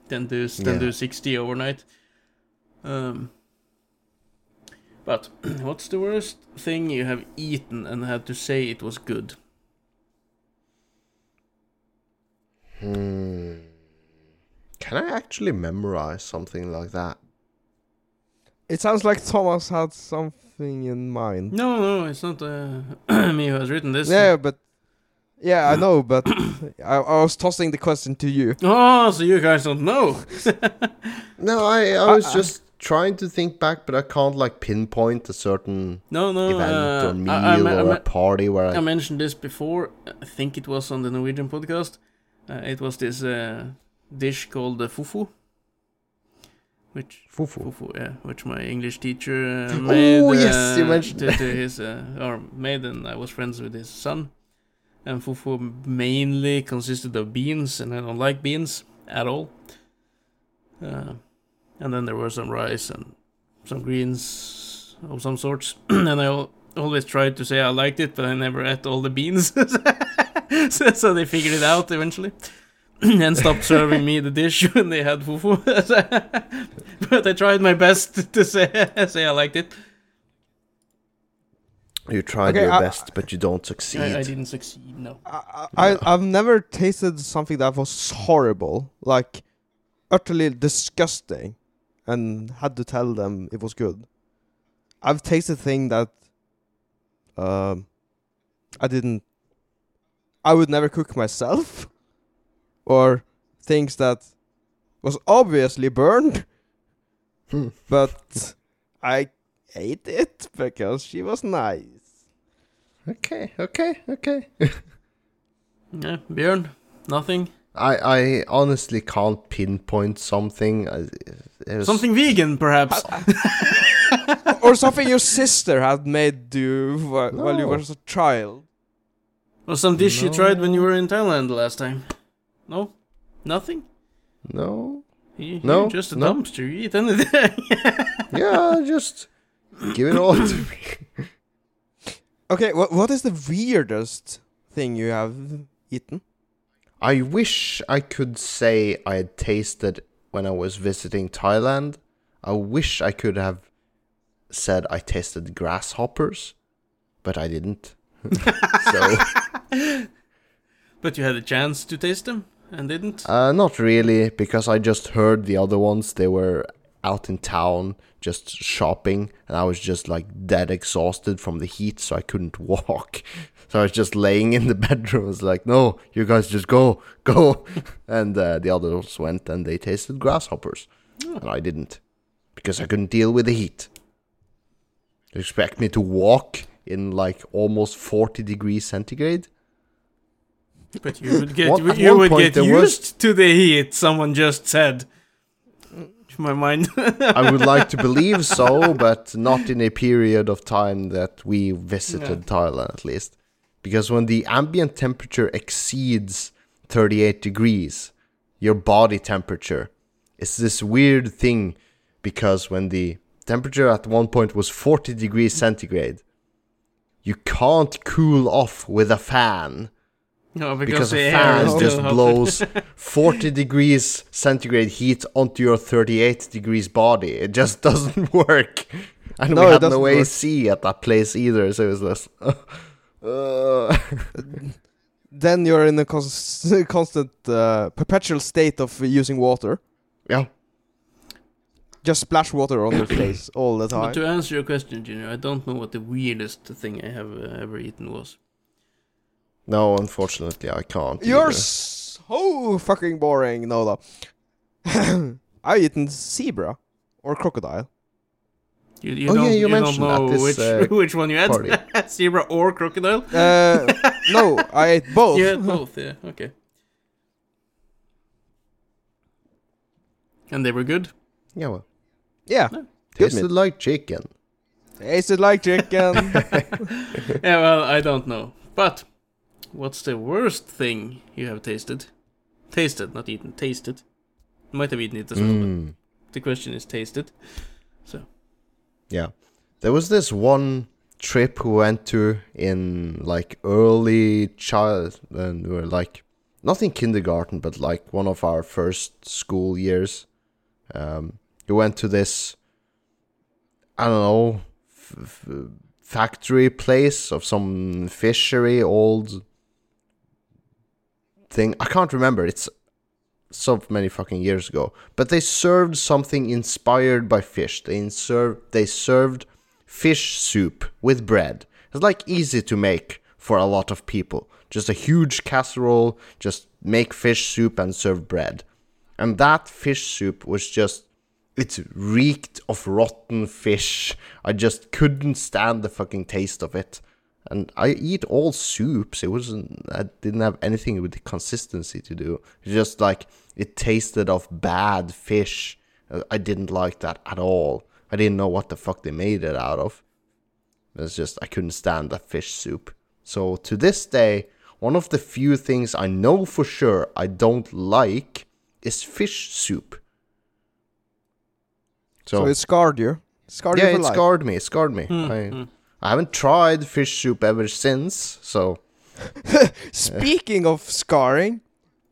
than do than Yeah. do 60 overnight. Um, but *clears throat* what's the worst thing you have eaten and had to say it was good? Hmm. Can I actually memorize something like that? It sounds like Thomas had something in mind. No, no, it's not uh, *clears throat* me who has written this. Yeah, but yeah, I know, but *coughs* I, I was tossing the question to you. Oh, so you guys don't know? *laughs* No, I, I was uh. just trying to think back, but I can't like pinpoint a certain No, no. event uh, or meal I, I, or a party where I. I mentioned this before. I think it was on the Norwegian podcast. Uh, it was this uh, dish called the fufu, which Fufu. fufu, yeah, which my English teacher *laughs* uh, made. Oh, yes, you uh, mentioned to, to his uh, or made, and I was friends with his son. And fufu mainly consisted of beans, and I don't like beans at all. Uh, and then there were some rice and some greens of some sorts. *clears throat* and I always tried to say I liked it, but I never ate all the beans. *laughs* so, so they figured it out eventually. *clears throat* and stopped serving me the dish *laughs* when they had fufu. *laughs* but I tried my best *laughs* to say say I liked it. You tried Okay, your I- best, but you don't succeed. I, I didn't succeed. No. I, I I've never tasted something that was horrible, like utterly disgusting, and had to tell them it was good. I've tasted thing that um I didn't I would never cook myself, or things that was obviously burned, Hmm. but I ate it because she was nice. Okay, okay, okay. *laughs* Yeah, Bjørn, nothing. I I honestly can't pinpoint something. I- was- Something vegan, perhaps. or something your sister had made you wh- while you were a child. Or some dish you tried when you were in Thailand last time. No, nothing. No. You, No, just a no. dumpster. You eat anything. *laughs* Yeah, just give it all to me. Okay, what what is the weirdest thing you have eaten? I wish I could say I had tasted when I was visiting Thailand. I wish I could have said I tasted grasshoppers, but I didn't. *laughs* so, *laughs* but you had a chance to taste them and didn't. uh, not really, because I just heard the other ones. They were out in town just shopping, and I was just like dead exhausted from the heat, so I couldn't *laughs* walk. So I was just laying in the *laughs* bedroom. I was like, no, you guys just go, *laughs* go. and uh, the others went and they tasted grasshoppers. And I didn't. Because I couldn't deal with the heat. You expect me to walk in like almost 40 degrees centigrade? But you would get One- you would get used was- to the heat. Someone just said. To my mind. *laughs* I would like to *laughs* believe so, but not in a period of time that we visited Thailand, at least. Because when the ambient temperature exceeds 38 degrees, your body temperature, it's this weird thing. Because when the temperature at one point was 40 degrees centigrade, you can't cool off with a fan no, because the a air fan is just blows *laughs* 40 degrees centigrade heat onto your 38 degrees body. It just *laughs* doesn't work. And No, we it had doesn't no work. AC at that place either, so it was just. *laughs* Uh, Then you're in a cons- constant, uh, perpetual state of using water. yeah. Just splash water on your face all the But time. to answer your question, Junior, I don't know what the weirdest thing I have uh, ever eaten was. No, unfortunately, I can't. You're either. so fucking boring, Nola. *coughs* I've eaten zebra or crocodile. You, you Oh, don't, yeah, you don't mentioned know that this, which uh, *laughs* which one you had, *laughs* zebra or crocodile. Uh, no, I ate *laughs* both. You had both, yeah. Okay. And they were good. Yeah, well. Yeah, Tasted like chicken. tasted like chicken. Yeah, well, I don't know. But what's the worst thing you have tasted? Tasted, not eaten. Tasted. Might have eaten it as well, but Mm. the question is tasted. So. Yeah. There was this one trip we went to in like early child and we were like not in kindergarten but like one of our first school years. Um we went to this I don't know f- f- factory place of some fishery old thing. I can't remember. It's so many fucking years ago. But they served something inspired by fish. They served they served fish soup with bread. It's like easy to make for a lot of people. Just a huge casserole, just make fish soup and serve bread. And that fish soup was just it reeked of rotten fish. I just couldn't stand the fucking taste of it. And I eat all soups. It wasn't. I didn't have anything with the consistency to do. It's just like it tasted of bad fish. I didn't like that at all. I didn't know what the fuck they made it out of. It's just I couldn't stand that fish soup. So to this day, one of the few things I know for sure I don't like is fish soup. so So, it scarred you. Scarred yeah, you for it life. scarred me. It scarred me. Hmm, I, hmm. I haven't tried fish soup ever since. So *laughs* Speaking of scarring,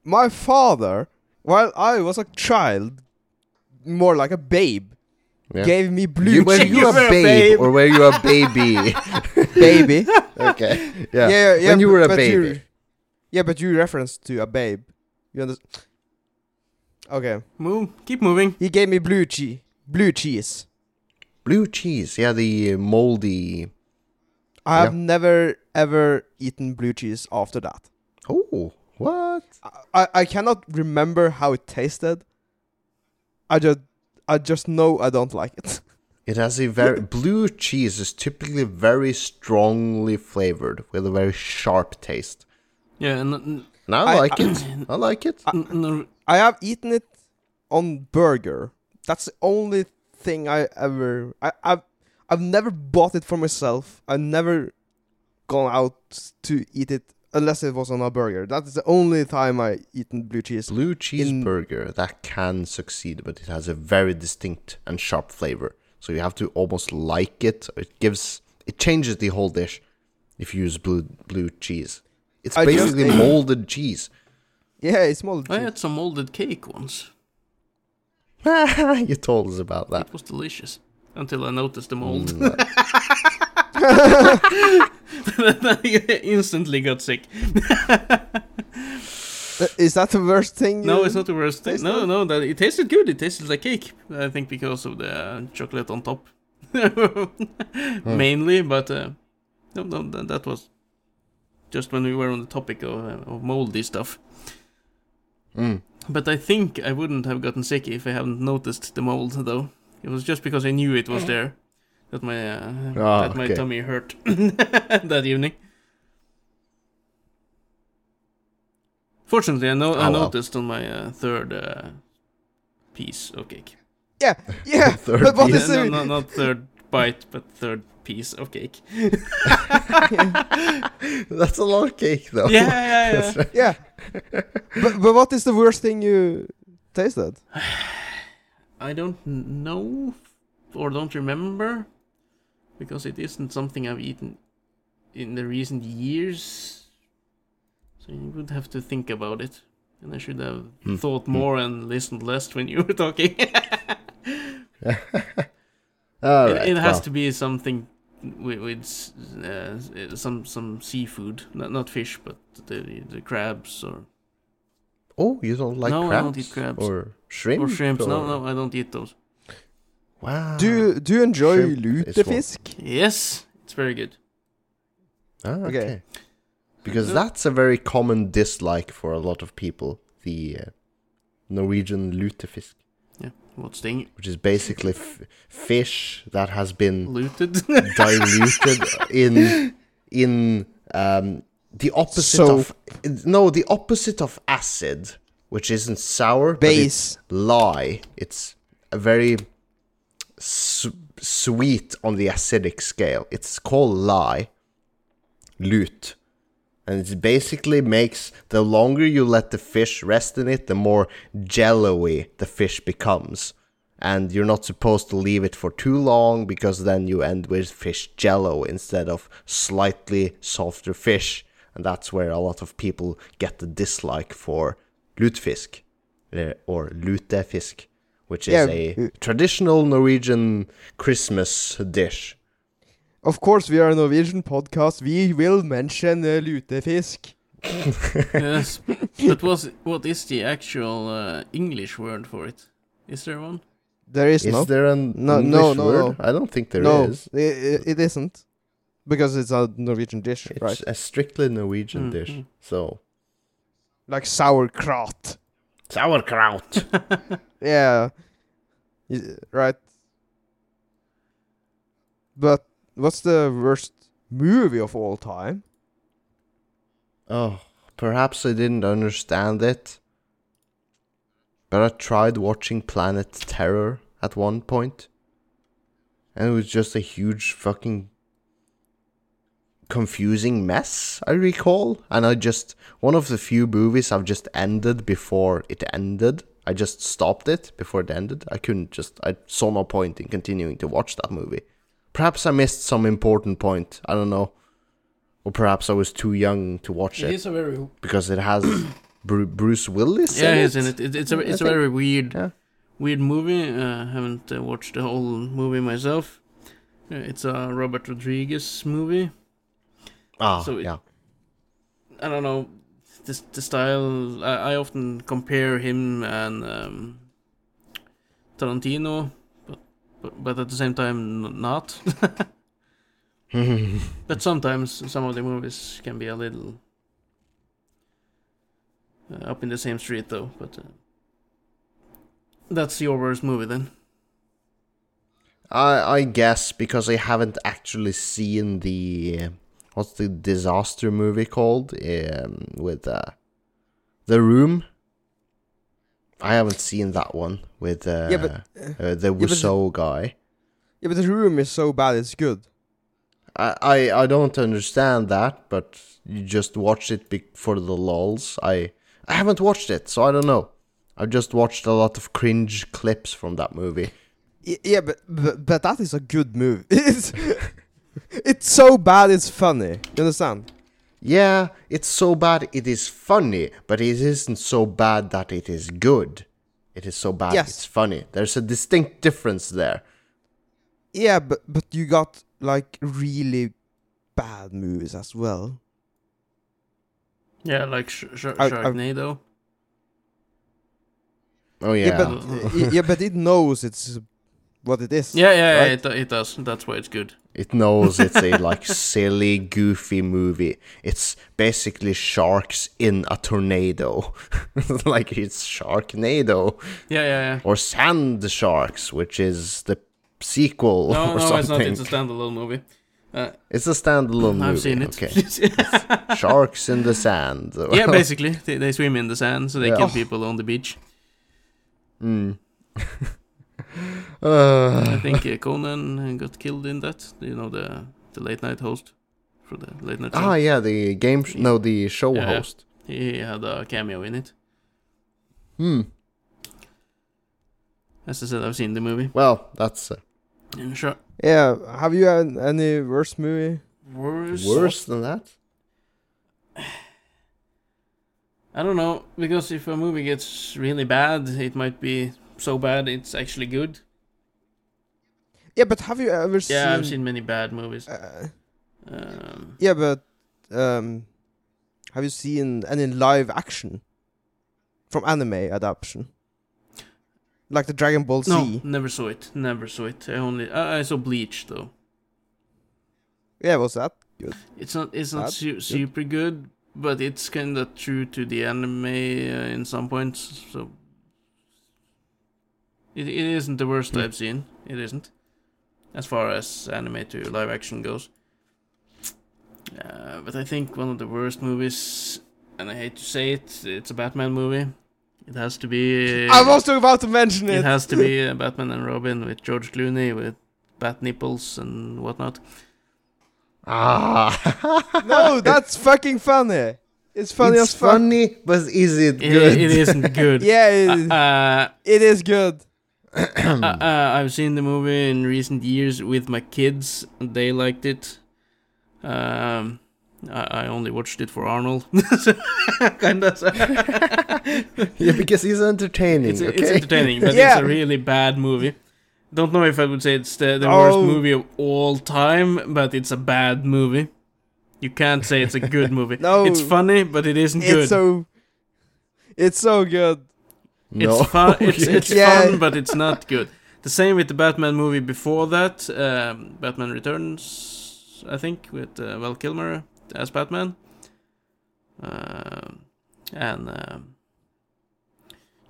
my father, while I was a child, more like a babe, yeah. gave me blue You, were cheese. you You a were a babe, babe. or were you a baby? *laughs* baby. okay. *laughs* Yeah. yeah, yeah. when you were a but baby. You, yeah, but you referenced to a babe. You understand? Okay. Move. Keep moving. He gave me blue cheese. Blue cheese. Blue cheese. Yeah, the moldy. I have Yeah. never ever eaten blue cheese after that. Oh, what? I, I cannot remember how it tasted. I just I just know I don't like it. *laughs* It has a very blue cheese is typically very strongly flavored with a very sharp taste. Yeah, and n- And I, I- like it. I like it. I have eaten it on burger. That's the only thing I ever I, I've I've never bought it for myself. I've never gone out to eat it unless it was on a burger. That's the only time I eaten blue cheese. Blue in- cheeseburger that can succeed, but it has a very distinct and sharp flavor. So you have to almost like it. It gives it changes the whole dish if you use blue blue cheese. It's I basically ate- molded cheese. Yeah, it's molded I cheese. had some molded cake once. *laughs* you told us about that. It was delicious until I noticed the mold. Mm, *laughs* I instantly got sick. Uh, Is that the worst thing? No, it's not the worst thing. No, no, that it tasted good. It tasted like cake. I think because of the uh, chocolate on top, mainly. But uh, no, no, that, that was just when we were on the topic of, uh, of moldy stuff. mm. But I think I wouldn't have gotten sick if I hadn't noticed the mold, though. It was just because I knew it was there that my uh, Ah, that my okay. tummy hurt that evening. Fortunately, I, know, I Oh, well. noticed on my uh, third uh, piece of cake. Yeah, yeah. Third but what Yeah, no, no, not third bite, but third piece of cake. That's a lot of cake, though. Yeah, yeah, yeah. yeah? but but what is the worst thing you tasted? I don't know or don't remember because it isn't something I've eaten in the recent years. So you would have to think about it. And I should have Hmm. thought Hmm. more and listened less when you were talking. *laughs* All it, right, it has well, to be something with, with uh, some some seafood, not, not fish, but the the crabs or Oh, you don't like No, I crabs? don't eat crabs. Or shrimp? or shrimps. No, or- no, I don't eat those. Wow. Do you, do you enjoy Shrimp lutefisk? Yes, it's very good. Ah, okay. Okay. Because No. that's a very common dislike for a lot of people. The uh, Norwegian lutefisk, Yeah, What's the which is basically f- fish that has been looted? *laughs* diluted in in um, the opposite Soap. of no the opposite of acid, which isn't sour, but it's Base. lye. It's a very su- sweet on the acidic scale. It's called lye, lute, and it basically makes the longer you let the fish rest in it, the more jello-y the fish becomes. And you're not supposed to leave it for too long because then you end with fish jello instead of slightly softer fish. And that's where a lot of people get the dislike for lutefisk or lutefisk, which is Yeah, a traditional Norwegian Christmas dish. Of course, we are a Norwegian podcast. We will mention uh, lutefisk. *laughs* yes, but was what is the actual uh, English word for it? Is there one? There is, Is no. there an No, English no, no, word? no. I don't think there no, is. i- i- it isn't. Because it's a Norwegian dish, It's right? a strictly Norwegian Mm, dish. mm. So Like sauerkraut. sauerkraut. *laughs* Yeah. Right. But what's the worst movie of all time? oh, perhaps I didn't understand it. But I tried watching Planet Terror at one point, and it was just a huge fucking confusing mess. I recall, and I just one of the few movies I've just ended before it ended. I just stopped it before it ended. I couldn't just. I saw no point in continuing to watch that movie. Perhaps I missed some important point. I don't know. Or perhaps I was too young to watch It it is a very because it has *coughs* Bruce Willis. yeah, in it. in it. it it's a I it's think- very weird Yeah. weird movie. Uh, haven't uh, watched the whole movie myself. Uh, it's a Robert Rodriguez movie. Ah, So it- yeah. I don't know the the style. I, I often compare him and um, Tarantino, but, but but at the same time not. *laughs* but sometimes some of the movies can be a little uh, up in the same street though. But uh, that's your worst movie then. I I guess because I haven't actually seen the what's the disaster movie called um, with uh, the room. I haven't seen that one with uh, Yeah, but uh, the the- Wiseau guy. yeah, but the room is so bad it's good. I, I I don't understand that, but you just watch it be- for the lulls. I I haven't watched it, so I don't know. I've just watched a lot of cringe clips from that movie. Yeah, but, but but that is a good movie. *laughs* It's *laughs* it's so bad it's funny. You understand? Yeah, it's so bad it is funny, but it isn't so bad that it is good. It is so bad Yes. it's funny. There's a distinct difference there. Yeah, but but you got like really bad movies as well. Yeah, like sh- sh- I- I- Oh yeah. Yeah, but yeah, but it knows it's what it is. Yeah, yeah, yeah it, it does. That's why it's good. It knows it's a like *laughs* silly, goofy movie. It's basically sharks in a tornado. *laughs* like it's Sharknado. Yeah, yeah, yeah. Or Sand Sharks, which is the sequel No, or no, it's not. It's a standalone movie. Uh, It's a standalone movie. I've seen it. Okay. *laughs* Sharks in the sand. yeah, basically, they, they swim in the sand, so they Yeah. kill Oh. people on the beach. Mm. Uh, I think uh, Conan got killed in that. You know the the late night host for the late night show. ah, yeah, the game. Sh- no, the show Yeah, yeah. host. He had a cameo in it. Hmm. As I said, I've seen the movie. Well, that's uh, Yeah, sure. Yeah. Have you had any worse movie? Worse. worse than that. *sighs* I don't know because if a movie gets really bad, it might be so bad it's actually good. Yeah, but have you ever seen? Yeah, I've seen many bad movies. Uh, Um, yeah, but um, have you seen any live action from anime adaptation? Like the Dragon Ball Z. no, never saw it. Never saw it. I only I, I saw Bleach though. Yeah, was that? good? It's not it's not su- Good. super good, but it's kind of true to the anime uh, in some points. So it it isn't the worst Hmm. I've seen. It isn't, as far as anime to live action goes. Uh, but I think one of the worst movies, and I hate to say it, it's a Batman movie. It has to be. *laughs* I was about to mention It it. has to be *laughs* uh, Batman and Robin with George Clooney with bat nipples and whatnot. Ah, no, that's fucking funny. It's funny it's as fuck. funny, but is it It, good? it isn't *laughs* good. Yeah, it, Uh, it is good. *clears throat* uh, uh, I've seen the movie in recent years with my kids. They liked it. Um, I, I only watched it for Arnold. *laughs* kind of. *laughs* yeah, because he's entertaining. It's, okay. it's entertaining, but *laughs* Yeah. it's a really bad movie. Don't know if I would say it's the, the Oh. worst movie of all time, but it's a bad movie. You can't say it's a good movie. No. It's funny, but it isn't good. It's so. It's so good. No. *laughs* It's fun. It's, it's Yeah. fun, but it's not good. The same with the Batman movie before that, um, Batman Returns, I think, with uh, Val Kilmer as Batman, um, and um,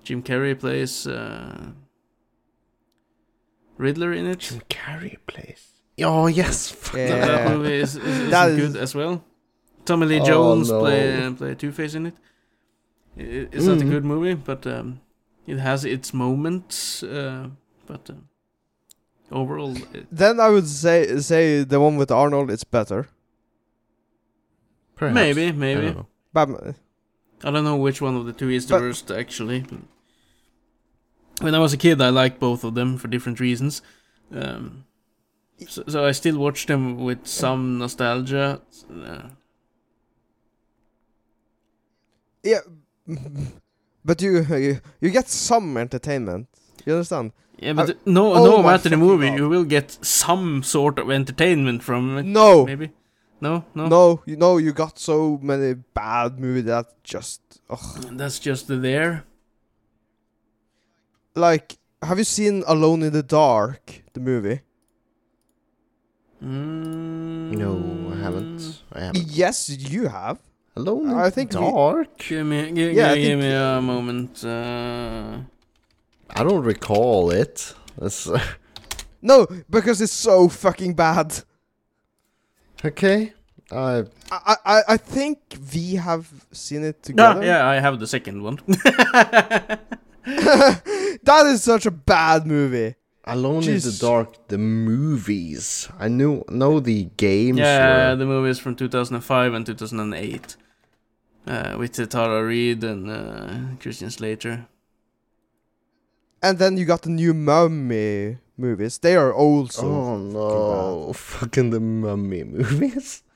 Jim Carrey plays uh, Riddler in it. Jim Carrey plays. Oh yes. *laughs* fuck Yeah. That movie is, is, is That is- good as well. Tommy Lee Oh, Jones no. play play Two Face in it. I- i- It's not a Mhm. good movie, but um, it has its moments. Uh, but uh, overall, it, Then I would say say the one with Arnold is better. Perhaps. maybe, I maybe. don't know. I don't know which one of the two is the But- worst actually. When I was a kid, I liked both of them for different reasons. Um, so, so I still watch them with some nostalgia. Uh, Yeah, *laughs* but you *laughs* you, you get some entertainment. You understand? yeah, but Uh, no, oh no matter the movie, God. you will get some sort of entertainment from it. No, Maybe. No, no, no, you know you got so many bad movies that just ugh. That's just there. like. Have you seen Alone in the Dark, the movie? Mm, No, I haven't. I haven't. Yes, you have. Alone in I the think we- dark. Give me, give, Yeah, I give, give think- me a moment. Uh, I don't recall it. That's *laughs* No, because it's so fucking bad. okay. I I I, I think we have seen it together. yeah, I have the second one. *laughs* *laughs* that is such a bad movie. Alone Jesus. in the Dark, the movies. I knew know the games. yeah, were, the movies from 2005 and 2008. Uh, with uh, Tara Reid and uh, Christian Slater. And then you got the new Mummy movies. They are also. oh no, fucking the mummy movies. *sighs*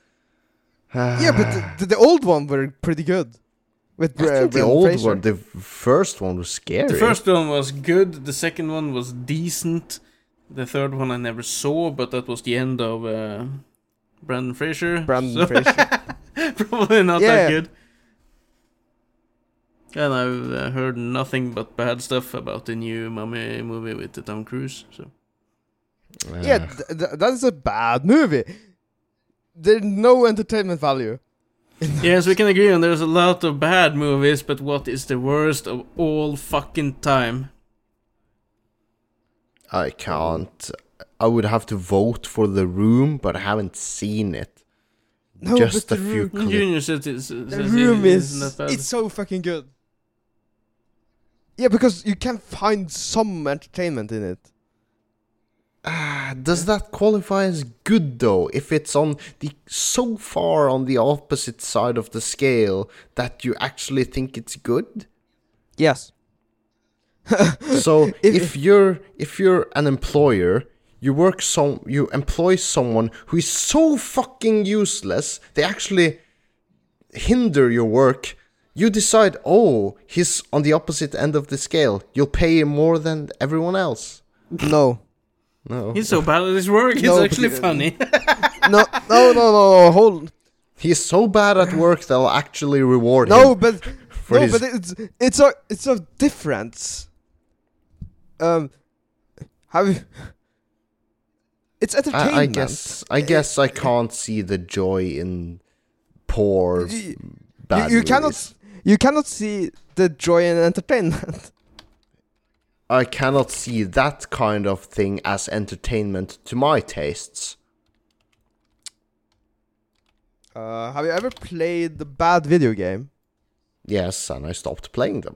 Yeah, but the, the, the old one were pretty good. With I think the old Fraser. one, the first one was scary. The first one was good, the second one was decent. The third one I never saw, but that was the end of uh, Brandon Fraser. Brandon so- Fraser. *laughs* Probably not Yeah. that good. And I've uh, heard nothing but bad stuff about the new Mummy movie with the Tom Cruise. So Yeah, th- th- that is a bad movie. There's no entertainment value. *laughs* yes, we can agree on there's a lot of bad movies, but what is the worst of all fucking time? I can't. I would have to vote for the room, but I haven't seen it. No, Just but a the few room, clips. Junior says it's, the room isn't is it's so fucking good. Yeah, because you can find some entertainment in it. Ah, does that qualify as good though? If it's on the so far on the opposite side of the scale that you actually think it's good? Yes. *laughs* So *laughs* If- if, you're if you're an employer, you work some you employ someone who is so fucking useless, they actually hinder your work. You decide, oh, he's on the opposite end of the scale. You'll pay him more than everyone else. No. No, He's so bad at his work, it's No, actually funny. *laughs* No, no, no, no, no, hold. he's so bad at work they'll actually reward No, him but no, his but it's it's a it's a difference. Um, have you? It's entertainment. I, I guess I guess I can't see the joy in poor You- bad you, you cannot movies. You cannot see the joy in entertainment. *laughs* I cannot see that kind of thing as entertainment to my tastes. Uh, have you ever played the bad video game? Yes, and I stopped playing them.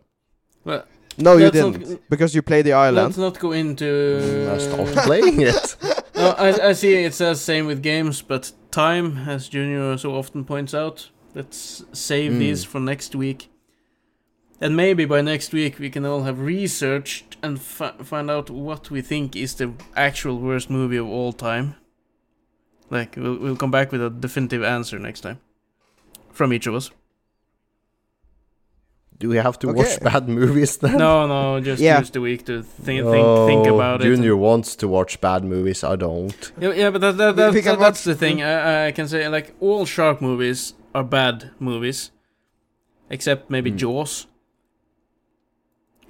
Well, No, you Let's not- didn't, because you played the island. let's not go into. Mm, I stopped playing it. *laughs* *laughs* no, I, I see it says same with games, but time, as Junior so often points out, let's save Mm. these for next week. And maybe by next week we can all have researched and fi- find out what we think is the actual worst movie of all time. Like, we'll, we'll come back with a definitive answer next time. From each of us. Do we have to Okay. watch bad movies then? No, no, just Yeah. use the week to think, think, think Oh, about it. Junior wants to watch bad movies. I don't. Yeah, yeah, but that, that, that, that- that's watch- the thing. I, I can say like all shark movies are bad movies, except maybe Hmm. Jaws.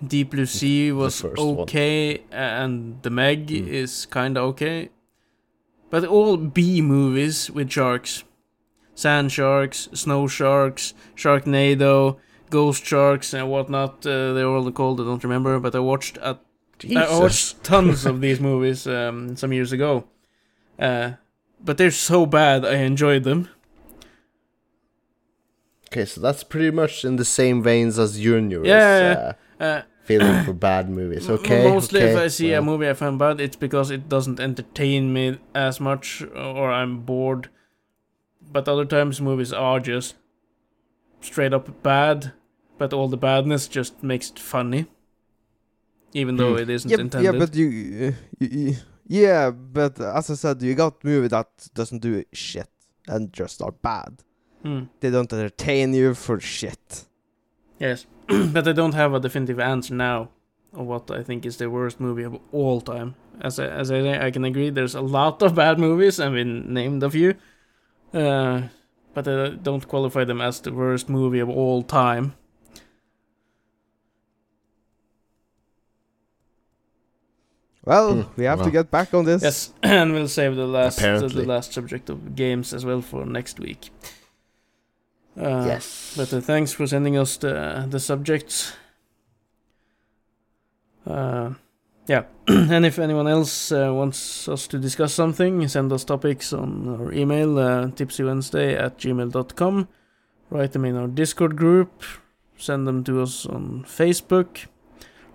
Deep Blue Sea was first one. okay, and The Meg Hmm. is kind of okay. But all B movies with sharks, sand sharks, snow sharks, Sharknado, Ghost Sharks, and whatnot. Uh, they're all called. I don't remember, but I watched at I watched tons of these movies um, some years ago. Uh, but they're so bad, I enjoyed them. Okay, so that's pretty much in the same veins as Junior Yeah, is uh, Uh, feeling for bad movies. Okay. Mostly, if I see a movie I find bad, it's because it doesn't entertain me as much, or I'm bored. But other times, movies are just straight up bad, but all the badness just makes it funny, even though Hmm. it isn't yeah, intended. yeah, but you, uh, you, you, yeah, but as I said, you got movie that doesn't do shit and just are bad. Hmm. They don't entertain you for shit. Yes, *clears throat* but I don't have a definitive answer now of what I think is the worst movie of all time. As I, as I say, I can agree there's a lot of bad movies, and we named a few, uh, but I don't qualify them as the worst movie of all time. Well, Hmm, we have to get back on this. Yes, *clears throat* and we'll save the last the, Apparently. the last subject of games as well for next week. Uh, yes. But uh, thanks for sending us the the subjects. Uh, yeah, *clears throat* and if anyone else uh, wants us to discuss something, send us topics on our email, uh, tipsywednesday at gmail.com. Write them in our Discord group. Send them to us on Facebook.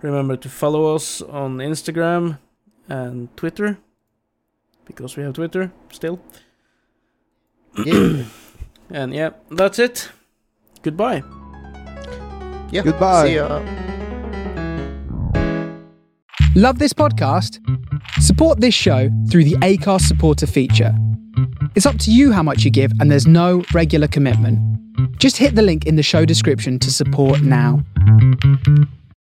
Remember to follow us on Instagram and Twitter. Because we have Twitter still. Yeah. *clears throat* And yeah, that's it. Goodbye. yeah. Goodbye. See ya. Love this podcast? Support this show through the Acast supporter feature. It's up to you how much you give, and there's no regular commitment. Just hit the link in the show description to support now.